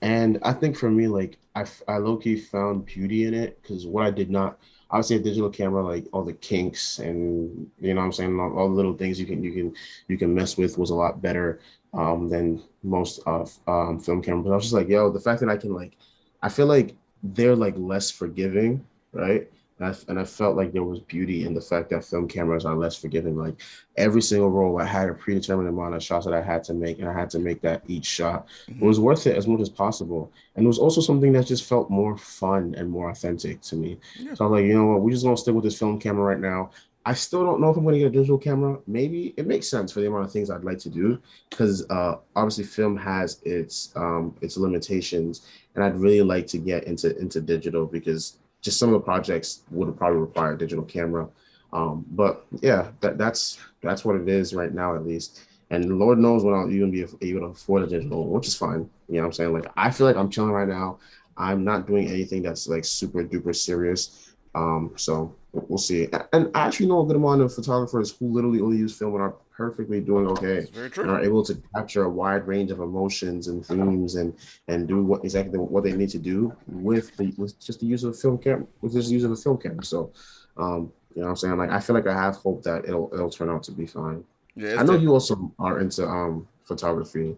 And I think for me, like I, I low key found beauty in it because what I did not, obviously a digital camera, like all the kinks and you know what I'm saying, all, all the little things you can you can you can mess with was a lot better um, than most of um, film cameras. But I was just like, yo, the fact that I can like, I feel like they're like less forgiving, right? And I, and I felt like there was beauty in the fact that film cameras are less forgiving. Like every single roll, I had a predetermined amount of shots that I had to make, and I had to make that each shot. It was worth it as much as possible. And it was also something that just felt more fun and more authentic to me. Yeah. So I was like, you know what, we're just gonna stick with this film camera right now. I still don't know if I'm gonna get a digital camera. Maybe it makes sense for the amount of things I'd like to do, because uh, obviously film has its um, its limitations, and I'd really like to get into into digital because just some of the projects would probably require a digital camera. Um, but yeah, that, that's that's what it is right now, at least. And Lord knows when I'll even be able to afford a digital, which is fine. You know what I'm saying? Like I feel like I'm chilling right now. I'm not doing anything that's like super duper serious. Um, so we'll see. And I actually know a good amount of photographers who literally only use film and are perfectly doing okay and are able to capture a wide range of emotions and themes and and do what exactly what they need to do with the with just the use of a film camera with just the use of a film camera. So um you know what I'm saying? Like I feel like I have hope that it'll it'll turn out to be fine. Yeah, I know you also are into um photography.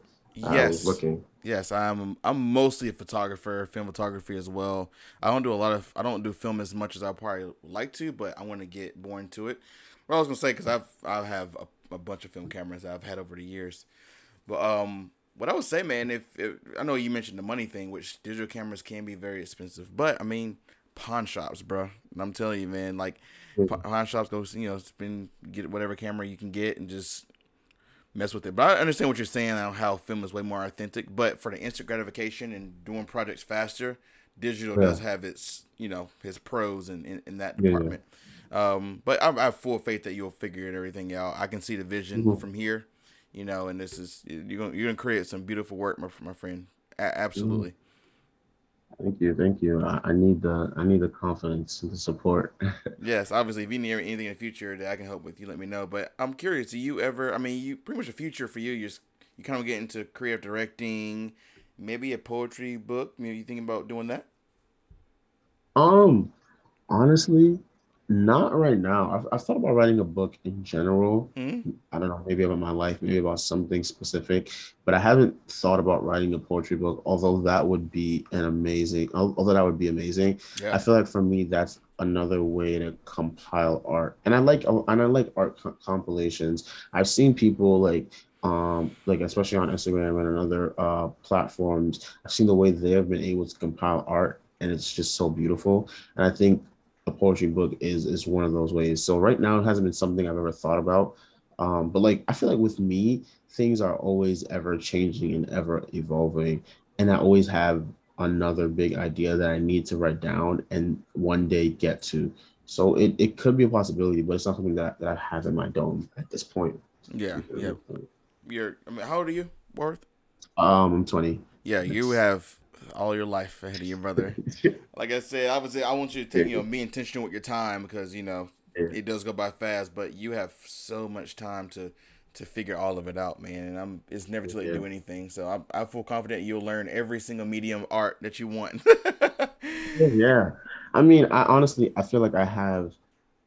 Yes. looking. Yes, I'm. I'm mostly a photographer, film photography as well. I don't do a lot of. I don't do film as much as I probably like to, but I want to get more into it. What I was gonna say because I've I have a, a bunch of film cameras that I've had over the years, but um, what I would say, man, if, if I know you mentioned the money thing, which digital cameras can be very expensive, but I mean pawn shops, bro. And I'm telling you, man, like pa- pawn shops go, you know, spend get whatever camera you can get and just mess with it. But I understand what you're saying on how film is way more authentic. But for the instant gratification and doing projects faster, digital Yeah. does have its you know its pros in in, in that Yeah, yeah. department. Um, but I, I have full faith that you'll figure it everything out. I can see the vision Mhm. from here, you know, and this is you're gonna you're gonna create some beautiful work, my my friend. A- absolutely. Thank you, thank you. I, I need the I need the confidence and the support. Yes, obviously, if you need anything in the future that I can help with, you let me know. But I'm curious, do you ever? I mean, you pretty much the future for you. You just you kind of get into creative directing, maybe a poetry book. Maybe you thinking about doing that? Um, honestly, not right now. I've, I've thought about writing a book in general. Mhm. I don't know, maybe about my life, maybe about something specific, but I haven't thought about writing a poetry book, although that would be an amazing, although that would be amazing. Yeah. I feel like for me, that's another way to compile art. And I like and I like art co- compilations. I've seen people like um like especially on Instagram and other uh platforms. I've seen the way they've been able to compile art and it's just so beautiful. And I think a poetry book is is one of those ways. So right now it hasn't been something I've ever thought about. Um, but like I feel like with me, things are always ever changing and ever evolving. And I always have another big idea that I need to write down and one day get to. So it, it could be a possibility, but it's not something that, that I have in my dome at this point. Yeah, yeah. You're. I mean, how old are you, Worth? Um, I'm 20. Yeah, you have all your life ahead of your brother. like I said, I would say I want you to take, you know, be intentional with your time because you know it does go by fast, but you have so much time to to figure all of it out, man. And I'm it's never too late to do anything. So I I feel confident you'll learn every single medium art that you want. yeah. I mean, I honestly I feel like I have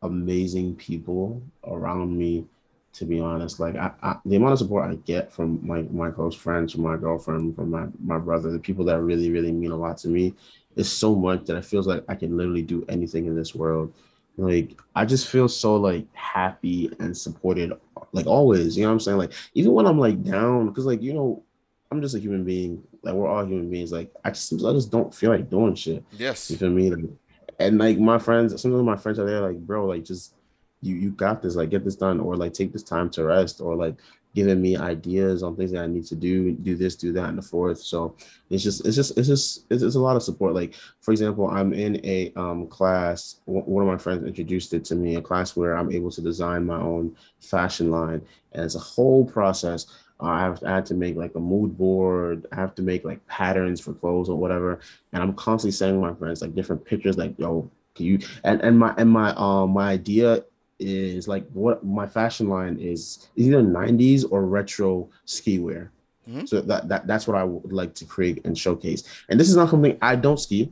amazing people around me to be honest. Like I, I, the amount of support I get from my my close friends, from my girlfriend, from my my brother, the people that really really mean a lot to me, is so much that it feels like I can literally do anything in this world. Like I just feel so like happy and supported, like always. You know what I'm saying? Like even when I'm like down, because like you know, I'm just a human being. Like we're all human beings. Like I just I just don't feel like doing shit. Yes. You feel me? Like, and like my friends, some of my friends are there, like, bro, like just you you got this, like get this done, or like take this time to rest, or like giving me ideas on things that I need to do, do this, do that, and the fourth. So it's just it's just it's just it's, it's a lot of support. Like for example, I'm in a um, class. one of my friends introduced it to me, a class where I'm able to design my own fashion line, and it's a whole process. Uh, I have I had to make like a mood board. I have to make like patterns for clothes or whatever, and I'm constantly sending my friends like different pictures, like yo, can you and and my and my um my idea is like what my fashion line is, is either 90s or retro ski wear. Mm-hmm. So that, that that's what I would like to create and showcase. And this is not something I don't ski,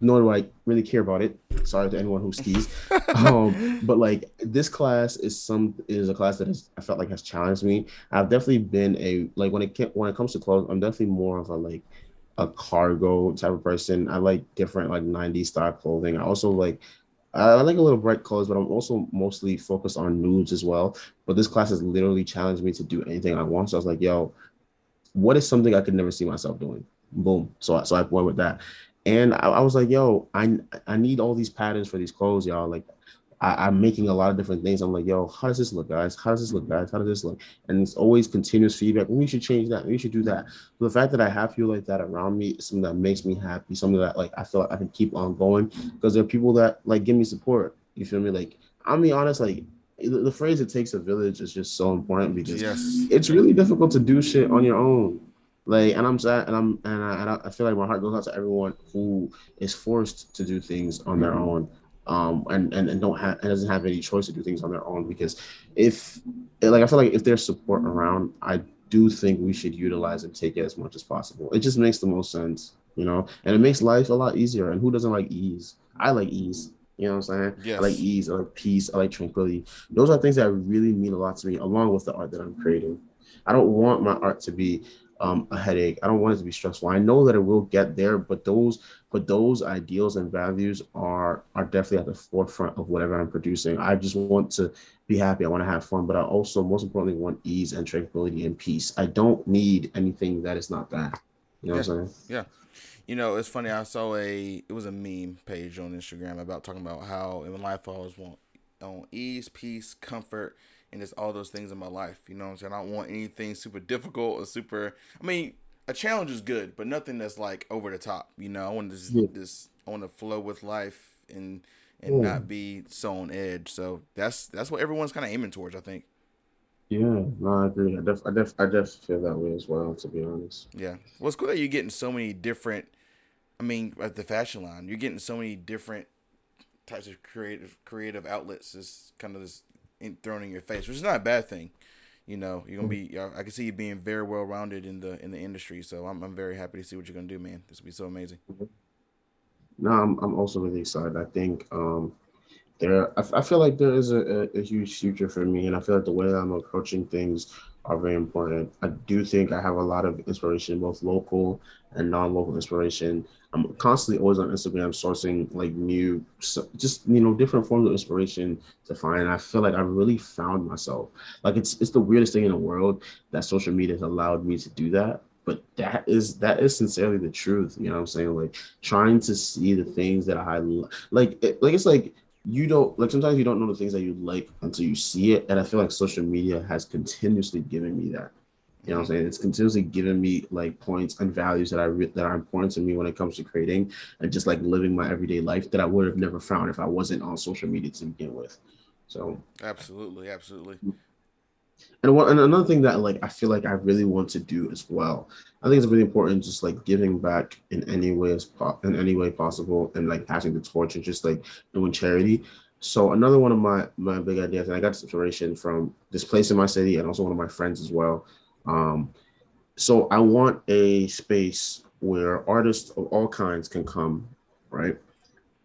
nor do I really care about it. Sorry to anyone who skis. um, but like this class is some is a class that has I felt like has challenged me. I've definitely been a like when it when it comes to clothes, I'm definitely more of a like a cargo type of person. I like different like 90s style clothing. I also like I like a little bright colors, but I'm also mostly focused on nudes as well. But this class has literally challenged me to do anything I want. So I was like, yo, what is something I could never see myself doing? Boom. So, so I went with that. And I, I was like, yo, I I need all these patterns for these clothes, y'all. Like I, am making a lot of different things. I'm like, yo, how does this look, guys? How does this look, guys? How does this look? And it's always continuous feedback. We should change that. We should do that. But the fact that I have people like that around me is something that makes me happy. Something that like I feel like I can keep on going because there are people that like give me support. You feel me? Like I'm being honest, like the phrase "it takes a village" is just so important because yes. it's really difficult to do shit on your own. Like, and I'm sad, and I'm and I, and I feel like my heart goes out to everyone who is forced to do things on their own um, and, and and don't have and doesn't have any choice to do things on their own because if like I feel like if there's support around, I do think we should utilize and take it as much as possible. It just makes the most sense, you know, and it makes life a lot easier. And who doesn't like ease? I like ease. You know what I'm saying? Yes. I like ease, I like peace, I like tranquility. Those are things that really mean a lot to me, along with the art that I'm creating. I don't want my art to be um, a headache. I don't want it to be stressful. I know that it will get there, but those but those ideals and values are are definitely at the forefront of whatever I'm producing. I just want to be happy. I want to have fun, but I also most importantly want ease and tranquility and peace. I don't need anything that is not that. You know yeah. what I'm saying? Yeah. You know, it's funny. I saw a it was a meme page on Instagram about talking about how in life I always want on ease, peace, comfort, and it's all those things in my life. You know what I'm saying? I don't want anything super difficult or super. I mean, a challenge is good, but nothing that's like over the top. You know, I want to just, yeah. just I want to flow with life and and yeah. not be so on edge. So that's that's what everyone's kind of aiming towards. I think. Yeah, no, I agree. I def, I def, I def feel that way as well. To be honest. Yeah, well, it's cool that you're getting so many different. I mean, at the fashion line, you're getting so many different types of creative creative outlets. It's kind of this thrown in your face, which is not a bad thing. You know, you're gonna be. I can see you being very well rounded in the in the industry. So I'm I'm very happy to see what you're gonna do, man. This will be so amazing. No, I'm I'm also really excited. I think um there I, I feel like there is a, a, a, huge future for me, and I feel like the way I'm approaching things are very important. I do think I have a lot of inspiration, both local and non-local inspiration. I'm constantly always on Instagram sourcing like new, just you know, different forms of inspiration to find. I feel like I really found myself. Like it's it's the weirdest thing in the world that social media has allowed me to do that. But that is that is sincerely the truth. You know what I'm saying? Like trying to see the things that I like. It, like it's like you don't like sometimes you don't know the things that you like until you see it. And I feel like social media has continuously given me that. You know what I'm saying? It's continuously giving me like points and values that I re- that are important to me when it comes to creating and just like living my everyday life that I would have never found if I wasn't on social media to begin with. So absolutely, absolutely. And one and another thing that like I feel like I really want to do as well. I think it's really important just like giving back in any way as po- in any way possible and like passing the torch and just like doing charity. So another one of my my big ideas, and I got this inspiration from this place in my city and also one of my friends as well. Um, so I want a space where artists of all kinds can come, right?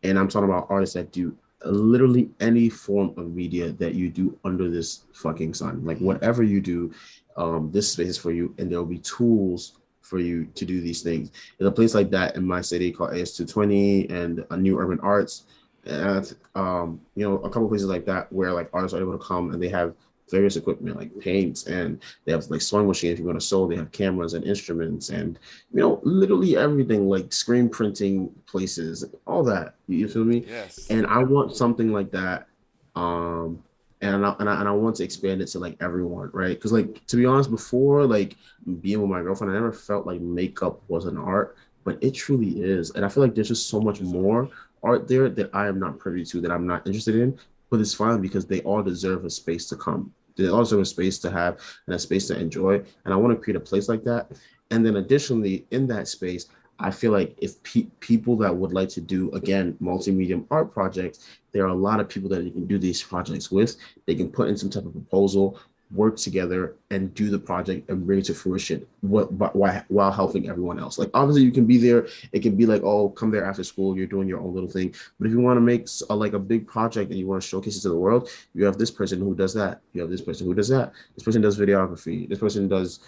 And I'm talking about artists that do literally any form of media that you do under this fucking sun. Like whatever you do, um, this space is for you, and there will be tools for you to do these things. There's a place like that in my city called AS220 and a New Urban Arts. And um, you know, a couple places like that where like artists are able to come and they have various equipment like paints and they have like sewing machines if you want to sew they have cameras and instruments and you know literally everything like screen printing places all that you feel me yes and i want something like that um and I, and I, and I want to expand it to like everyone right because like to be honest before like being with my girlfriend i never felt like makeup was an art but it truly is and i feel like there's just so much more art there that i am not privy to that i'm not interested in but it's fine because they all deserve a space to come. They all deserve a space to have and a space to enjoy. And I want to create a place like that. And then additionally, in that space, I feel like if pe- people that would like to do again multimedia art projects, there are a lot of people that you can do these projects with. They can put in some type of proposal work together and do the project and bring it to fruition while, while helping everyone else. Like obviously you can be there. It can be like, oh, come there after school. You're doing your own little thing. But if you want to make a, like a big project and you want to showcase it to the world, you have this person who does that. You have this person who does that. This person does videography. This person does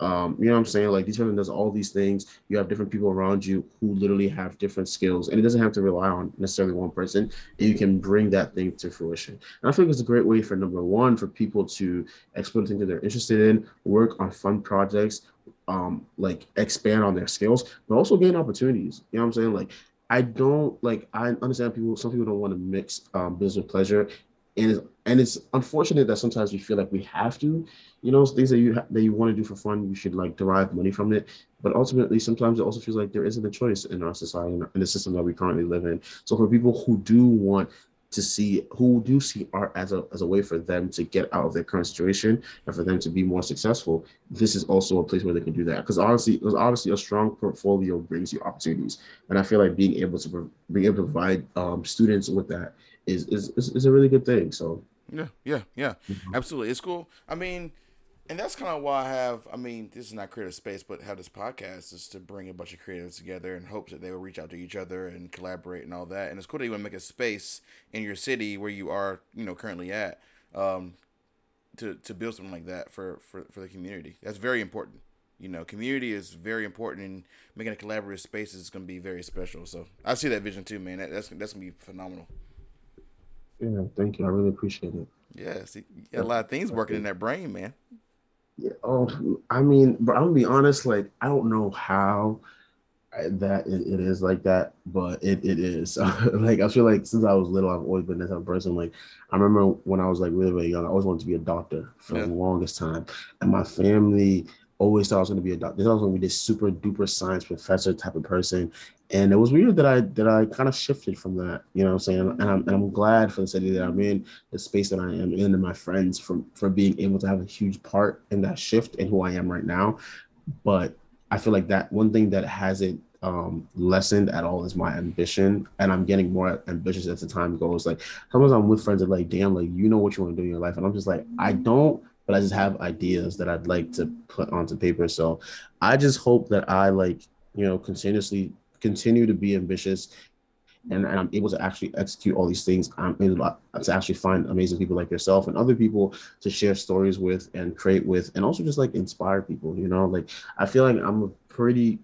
um, you know what I'm saying? Like person does all these things. You have different people around you who literally have different skills, and it doesn't have to rely on necessarily one person. And you can bring that thing to fruition. And I think it's a great way for number one for people to explore things that they're interested in, work on fun projects, um, like expand on their skills, but also gain opportunities. You know what I'm saying? Like I don't like I understand people. Some people don't want to mix um, business with pleasure, and it's, and it's unfortunate that sometimes we feel like we have to, you know, things that you ha- that you want to do for fun, you should like derive money from it. But ultimately, sometimes it also feels like there isn't a choice in our society in the system that we currently live in. So for people who do want to see who do see art as a as a way for them to get out of their current situation and for them to be more successful, this is also a place where they can do that. Because honestly, because obviously a strong portfolio brings you opportunities, and I feel like being able to being able to provide um, students with that is, is is is a really good thing. So yeah, yeah, yeah, mm-hmm. absolutely. It's cool. I mean, and that's kind of why I have. I mean, this is not creative space, but have this podcast is to bring a bunch of creatives together in hopes that they will reach out to each other and collaborate and all that. And it's cool that you want to make a space in your city where you are, you know, currently at, um, to to build something like that for for for the community. That's very important. You know, community is very important, and making a collaborative space is going to be very special. So I see that vision too, man. That, that's that's going to be phenomenal. Yeah, thank you. I really appreciate it. Yeah, see, you got a lot of things working in that brain, man. Yeah. Oh, I mean, but I'm gonna be honest. Like, I don't know how that it, it is like that, but it, it is. like, I feel like since I was little, I've always been that type of person. Like, I remember when I was like really, really young, I always wanted to be a doctor for yeah. the longest time, and my family always thought I was going to be a doctor. They thought I was going to be this super duper science professor type of person and it was weird that I that I kind of shifted from that, you know what I'm saying? And I'm, and I'm glad for the city that I'm in, the space that I am in, and my friends from for being able to have a huge part in that shift in who I am right now. But I feel like that one thing that hasn't um, lessened at all is my ambition, and I'm getting more ambitious as the time goes. Like sometimes I'm with friends that like, damn, like you know what you want to do in your life, and I'm just like, I don't, but I just have ideas that I'd like to put onto paper. So I just hope that I like, you know, continuously continue to be ambitious and, and I'm able to actually execute all these things, I'm able to actually find amazing people like yourself and other people to share stories with and create with, and also just like inspire people. You know, like I feel like I'm a pretty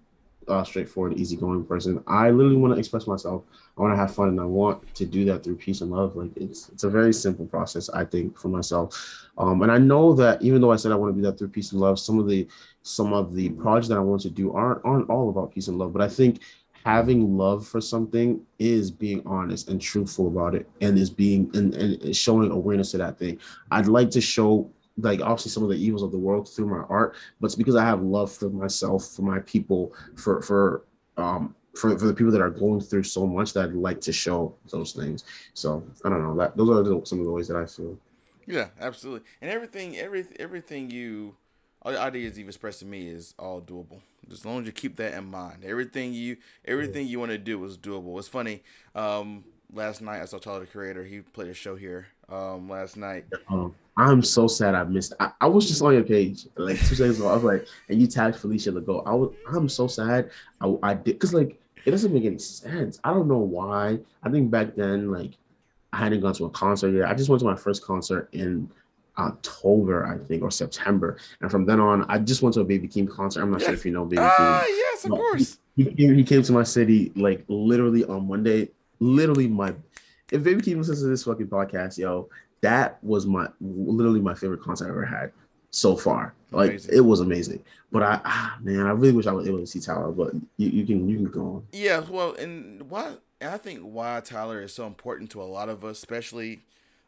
uh, straightforward, easygoing person. I literally want to express myself. I want to have fun, and I want to do that through peace and love. Like it's it's a very simple process, I think, for myself. Um, and I know that even though I said I want to do that through peace and love, some of the some of the projects that I want to do aren't aren't all about peace and love. But I think having love for something is being honest and truthful about it, and is being and, and showing awareness to that thing. I'd like to show like obviously some of the evils of the world through my art, but it's because I have love for myself, for my people, for for um for, for the people that are going through so much that I'd like to show those things. So I don't know that those are the, some of the ways that I feel. Yeah, absolutely. And everything, every everything you, all the ideas you've expressed to me is all doable. As long as you keep that in mind, everything you everything you want to do is doable. It's funny. Um, last night I saw Tyler the Creator. He played a show here. Um, last night. Um, I'm so sad I missed. I, I, was just on your page like two seconds ago. I was like, and you tagged Felicia the Goat. I was. I'm so sad. I, I did because like it doesn't make any sense. I don't know why. I think back then like I hadn't gone to a concert yet. I just went to my first concert in October, I think, or September. And from then on, I just went to a Baby Keem concert. I'm not yes. sure if you know Baby uh, Keem. Yes, of no, course. He, he, came to my city like literally on Monday. Literally, my if Baby Keem listens to this fucking podcast, yo, that was my literally my favorite concert I ever had so far. Like amazing. it was amazing. But I ah, man, I really wish I was able to see Tyler. But you, you can you can go on. Yeah, well, and why I think why Tyler is so important to a lot of us, especially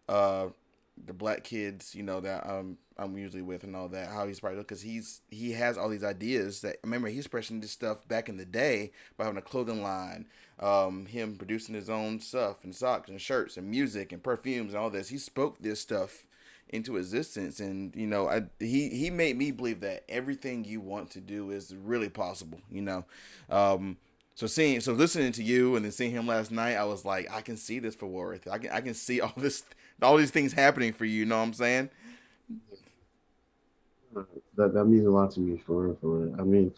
uh the black kids, you know, that um I'm usually with and all that, how he's probably because he's he has all these ideas that remember he's expressing this stuff back in the day by having a clothing line, um, him producing his own stuff and socks and shirts and music and perfumes and all this. He spoke this stuff into existence and you know I he he made me believe that everything you want to do is really possible, you know. Um so seeing, so listening to you and then seeing him last night, I was like, I can see this for Warith. I can, I can see all this, all these things happening for you. You know what I'm saying? That that means a lot to me for for real. I mean,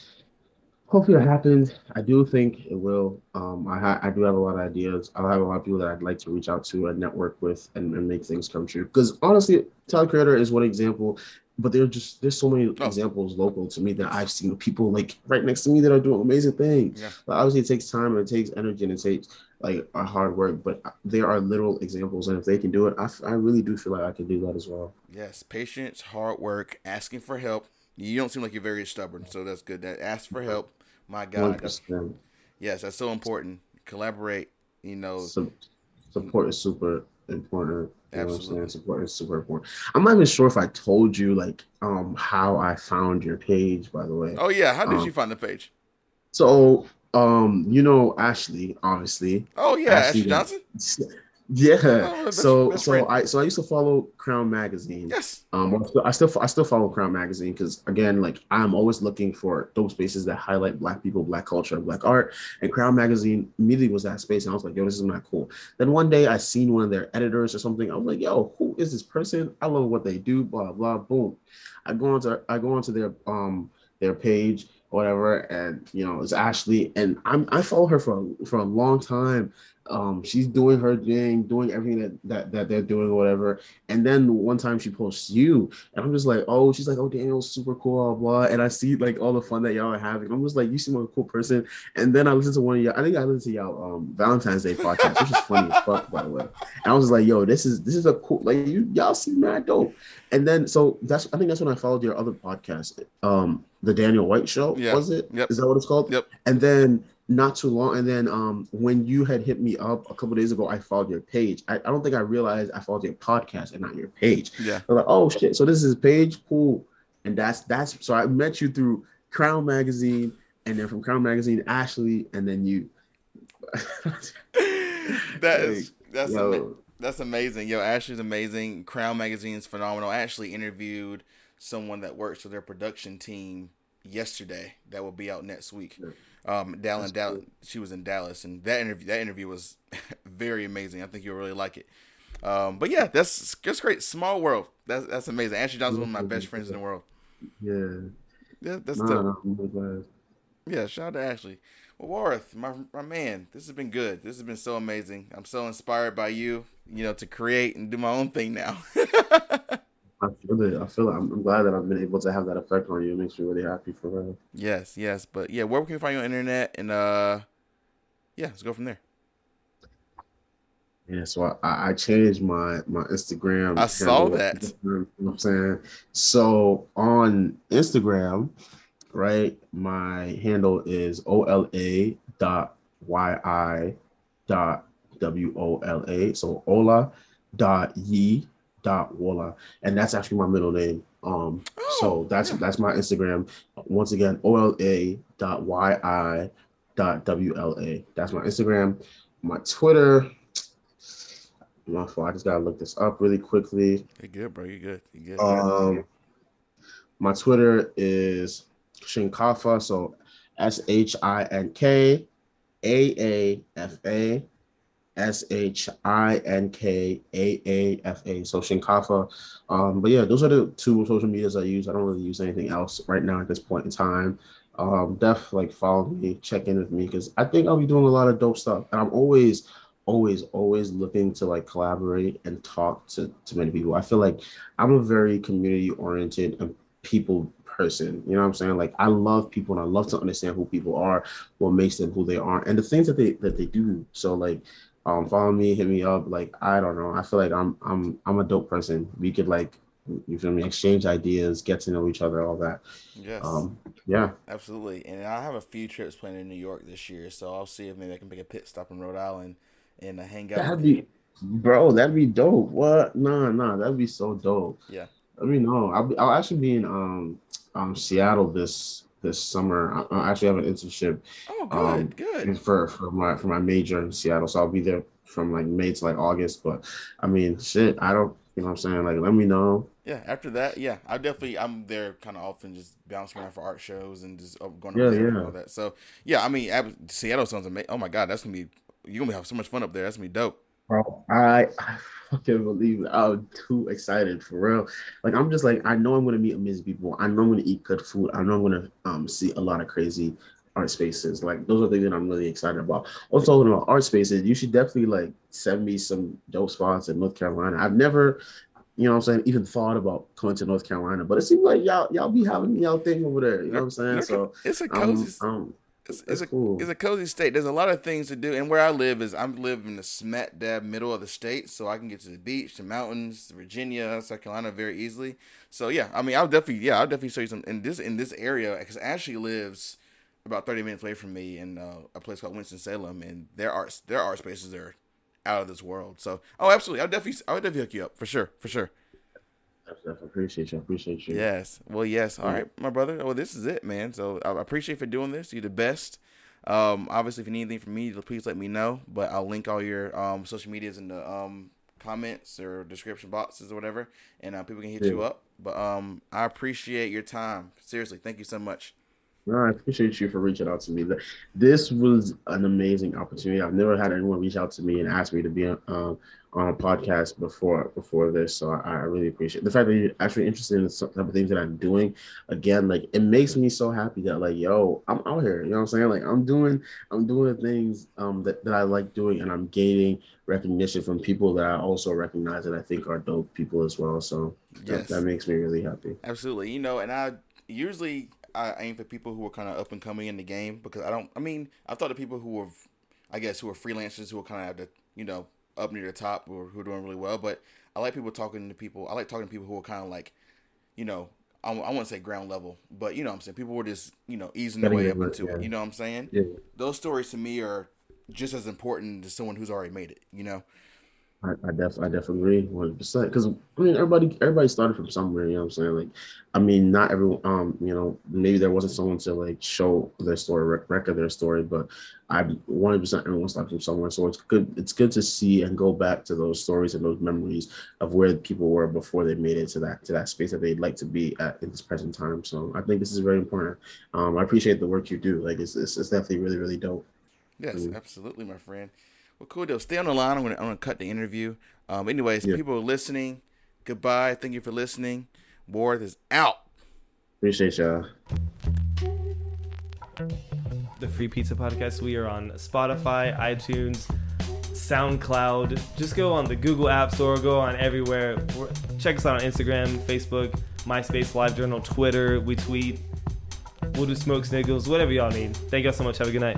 hopefully it happens. I do think it will. Um, I ha- I do have a lot of ideas. I have a lot of people that I'd like to reach out to and network with and, and make things come true. Because honestly, Tyler Creator is one example but there's just there's so many oh. examples local to me that I've seen people like right next to me that are doing amazing things. Yeah. But obviously, it takes time and it takes energy and it takes like a hard work. But there are little examples, and if they can do it, I, I really do feel like I can do that as well. Yes, patience, hard work, asking for help. You don't seem like you're very stubborn, so that's good. That ask for help. My God, that's, yes, that's so important. Collaborate. You know, support is super important. You Absolutely. Know support is super important. I'm not even sure if I told you like um how I found your page, by the way. Oh yeah, how did um, you find the page? So um, you know Ashley, obviously. Oh yeah, Ashley, Ashley Johnson. Yeah. Oh, so so. I so I used to follow Crown Magazine. Yes. Um, I still I still follow Crown Magazine because again, like I'm always looking for dope spaces that highlight Black people, Black culture, Black art. And Crown Magazine immediately was that space, and I was like, yo, this is not cool. Then one day I seen one of their editors or something. I was like, yo, who is this person? I love what they do. Blah blah. Boom. I go onto I go onto their um their page whatever and you know it's ashley and i'm i follow her for a, for a long time um, she's doing her thing, doing everything that, that that they're doing or whatever. And then one time she posts you, and I'm just like, oh, she's like, oh, Daniel's super cool, blah, blah. And I see like all the fun that y'all are having. I'm just like, you seem like a cool person. And then I listen to one of y'all. I think I listened to y'all um Valentine's Day podcast, which is funny as fuck, by the way. And I was like, yo, this is this is a cool like you y'all seem mad dope. And then so that's I think that's when I followed your other podcast, um, the Daniel White Show. Yeah. Was it? Yep. Is that what it's called? Yep. And then not too long. And then um, when you had hit me up a couple days ago, I followed your page. I, I, don't think I realized I followed your podcast and not your page. Yeah. I'm like, oh shit. So this is page, cool. And that's that's so I met you through Crown Magazine, and then from Crown Magazine, Ashley, and then you. that is that's ama- that's amazing. Yo, Ashley's amazing. Crown Magazine's phenomenal. I actually interviewed someone that works with their production team yesterday that will be out next week. Um, Dallas, Dallas, she was in Dallas, and that interview that interview was very amazing. I think you'll really like it. Um, but yeah, that's that's great. Small world. That's that's amazing. Ashley Johnson, one of my best friends in the world. Yeah. Yeah, that's nah. Yeah, shout out to Ashley. Well, Warith, my my man, this has been good. This has been so amazing. I'm so inspired by you. You know, to create and do my own thing now. I feel it. I feel it. I'm, I'm, glad that I've been able to have that effect on you. It makes me really happy for real. Yes, yes. But yeah, where can we find you on internet? And uh yeah, let's go from there. Yeah, so I, I changed my my Instagram. I saw that. You know what I'm saying? So on Instagram, right, my handle is OLA dot YI dot W O L A. So Ola dot Yi dot Wola. And that's actually my middle name. Um oh, so that's yeah. that's my Instagram. Once again, OLA dot YI dot WLA. That's my Instagram. My Twitter. My fault. I just gotta look this up really quickly. You're good, bro. You're good. You're good. Um, my Twitter is Shinkafa. So S H I N K A A F A S H I N K A A F A. So Shinkafa. Um, but yeah, those are the two social medias I use. I don't really use anything else right now at this point in time. Um, def like follow me, check in with me because I think I'll be doing a lot of dope stuff. And I'm always, always, always looking to like collaborate and talk to, to many people. I feel like I'm a very community oriented and people person. You know what I'm saying? Like I love people and I love to understand who people are, what makes them who they are, and the things that they that they do. So like um follow me, hit me up. Like I don't know. I feel like I'm I'm I'm a dope person. We could like you feel me exchange ideas get to know each other all that yes um yeah absolutely and i have a few trips planned in new york this year so i'll see if maybe i can make a pit stop in rhode island and uh, hang out that'd be bro that'd be dope what nah nah that'd be so dope yeah Let me know. I'll, be, I'll actually be in um um Seattle this this summer. I, I actually have an internship. Oh, good, um, good. For for my for my major in Seattle, so I'll be there from like May to like August. But I mean, shit, I don't. You know what I'm saying? Like, let me know yeah, after that, yeah, I definitely I'm there kind of often, just bouncing around for art shows and just uh, going yeah, there yeah. and all that. So yeah, I mean, Seattle sounds amazing. Oh my god, that's gonna be you're gonna have so much fun up there. That's gonna be dope. Bro, I, I fucking believe it. I'm too excited for real. Like I'm just like I know I'm gonna meet amazing people. I know I'm gonna eat good food. I know I'm gonna um see a lot of crazy art spaces. Like those are things that I'm really excited about. Also talking about art spaces, you should definitely like send me some dope spots in North Carolina. I've never you know what I'm saying, even thought about coming to North Carolina. But it seems like y'all y'all be having y'all thing over there. You know what I'm saying? So it's a cozy um, um, it's, it's a cool. it's a cozy state. There's a lot of things to do, and where I live is I'm living in the smack dab middle of the state, so I can get to the beach, the mountains, Virginia, South Carolina very easily. So yeah, I mean, I'll definitely yeah, I'll definitely show you some in this in this area because Ashley lives about 30 minutes away from me in uh, a place called Winston Salem, and their art their art spaces are out of this world. So, oh, absolutely, I'll definitely, I'll definitely hook you up for sure, for sure. I appreciate you. I appreciate you. Yes. Well, yes. All right, my brother. Well, this is it, man. So I appreciate you for doing this. You're the best. Um, obviously, if you need anything from me, please let me know. But I'll link all your um social medias in the um comments or description boxes or whatever, and uh, people can hit yeah. you up. But um, I appreciate your time. Seriously, thank you so much. No, I appreciate you for reaching out to me. This was an amazing opportunity. I've never had anyone reach out to me and ask me to be um, on a podcast before before this, so I, I, really appreciate the fact that you're actually interested in the type of things that I'm doing. Again, like it makes me so happy that like, yo, I'm out here. You know what I'm saying? Like I'm doing I'm doing the things um, that that I like doing, and I'm gaining recognition from people that I also recognize that I think are dope people as well. So yes. that, that makes me really happy. Absolutely, you know, and I usually I aim for people who are kind of up and coming in the game because I don't. I mean, I thought of people who are, I guess, who are freelancers who are kind of have to you know up near the top or who are doing really well. But I like people talking to people. I like talking to people who are kind of like, you know, I, I want to say ground level, but you know what I'm saying. People were just you know easing their way up into yeah. it. You know what I'm saying? Yeah. Those stories to me are just as important as someone who's already made it. You know. I, I def I definitely agree one hundred percent. Because I mean everybody everybody started from somewhere you know what I'm saying? Like I mean not everyone um you know maybe there wasn't someone to like show their story record their story but I one hundred percent everyone started from somewhere. So it's good it's good to see and go back to those stories and those memories of where people were before they made it to that to that space that they'd like to be at in this present time. So I think this is very important. Um I appreciate the work you do. Like it's it's, it's definitely really really dope. Yes mm-hmm. absolutely my friend. Well, cool deal. Stay on the line. I'm gonna, I'm gonna cut the interview. Um, anyways, yeah. people are listening. Goodbye. Thank you for listening. Ward is out. Appreciate y'all. the Free Pizza Podcast. We are on Spotify, iTunes, SoundCloud. Just go on the Google App Store. Go on everywhere. Check us out on Instagram, Facebook, MySpace, LiveJournal, Twitter. We tweet. We'll do smoke sniggles, whatever y'all need. Thank y'all so much. Have a good night.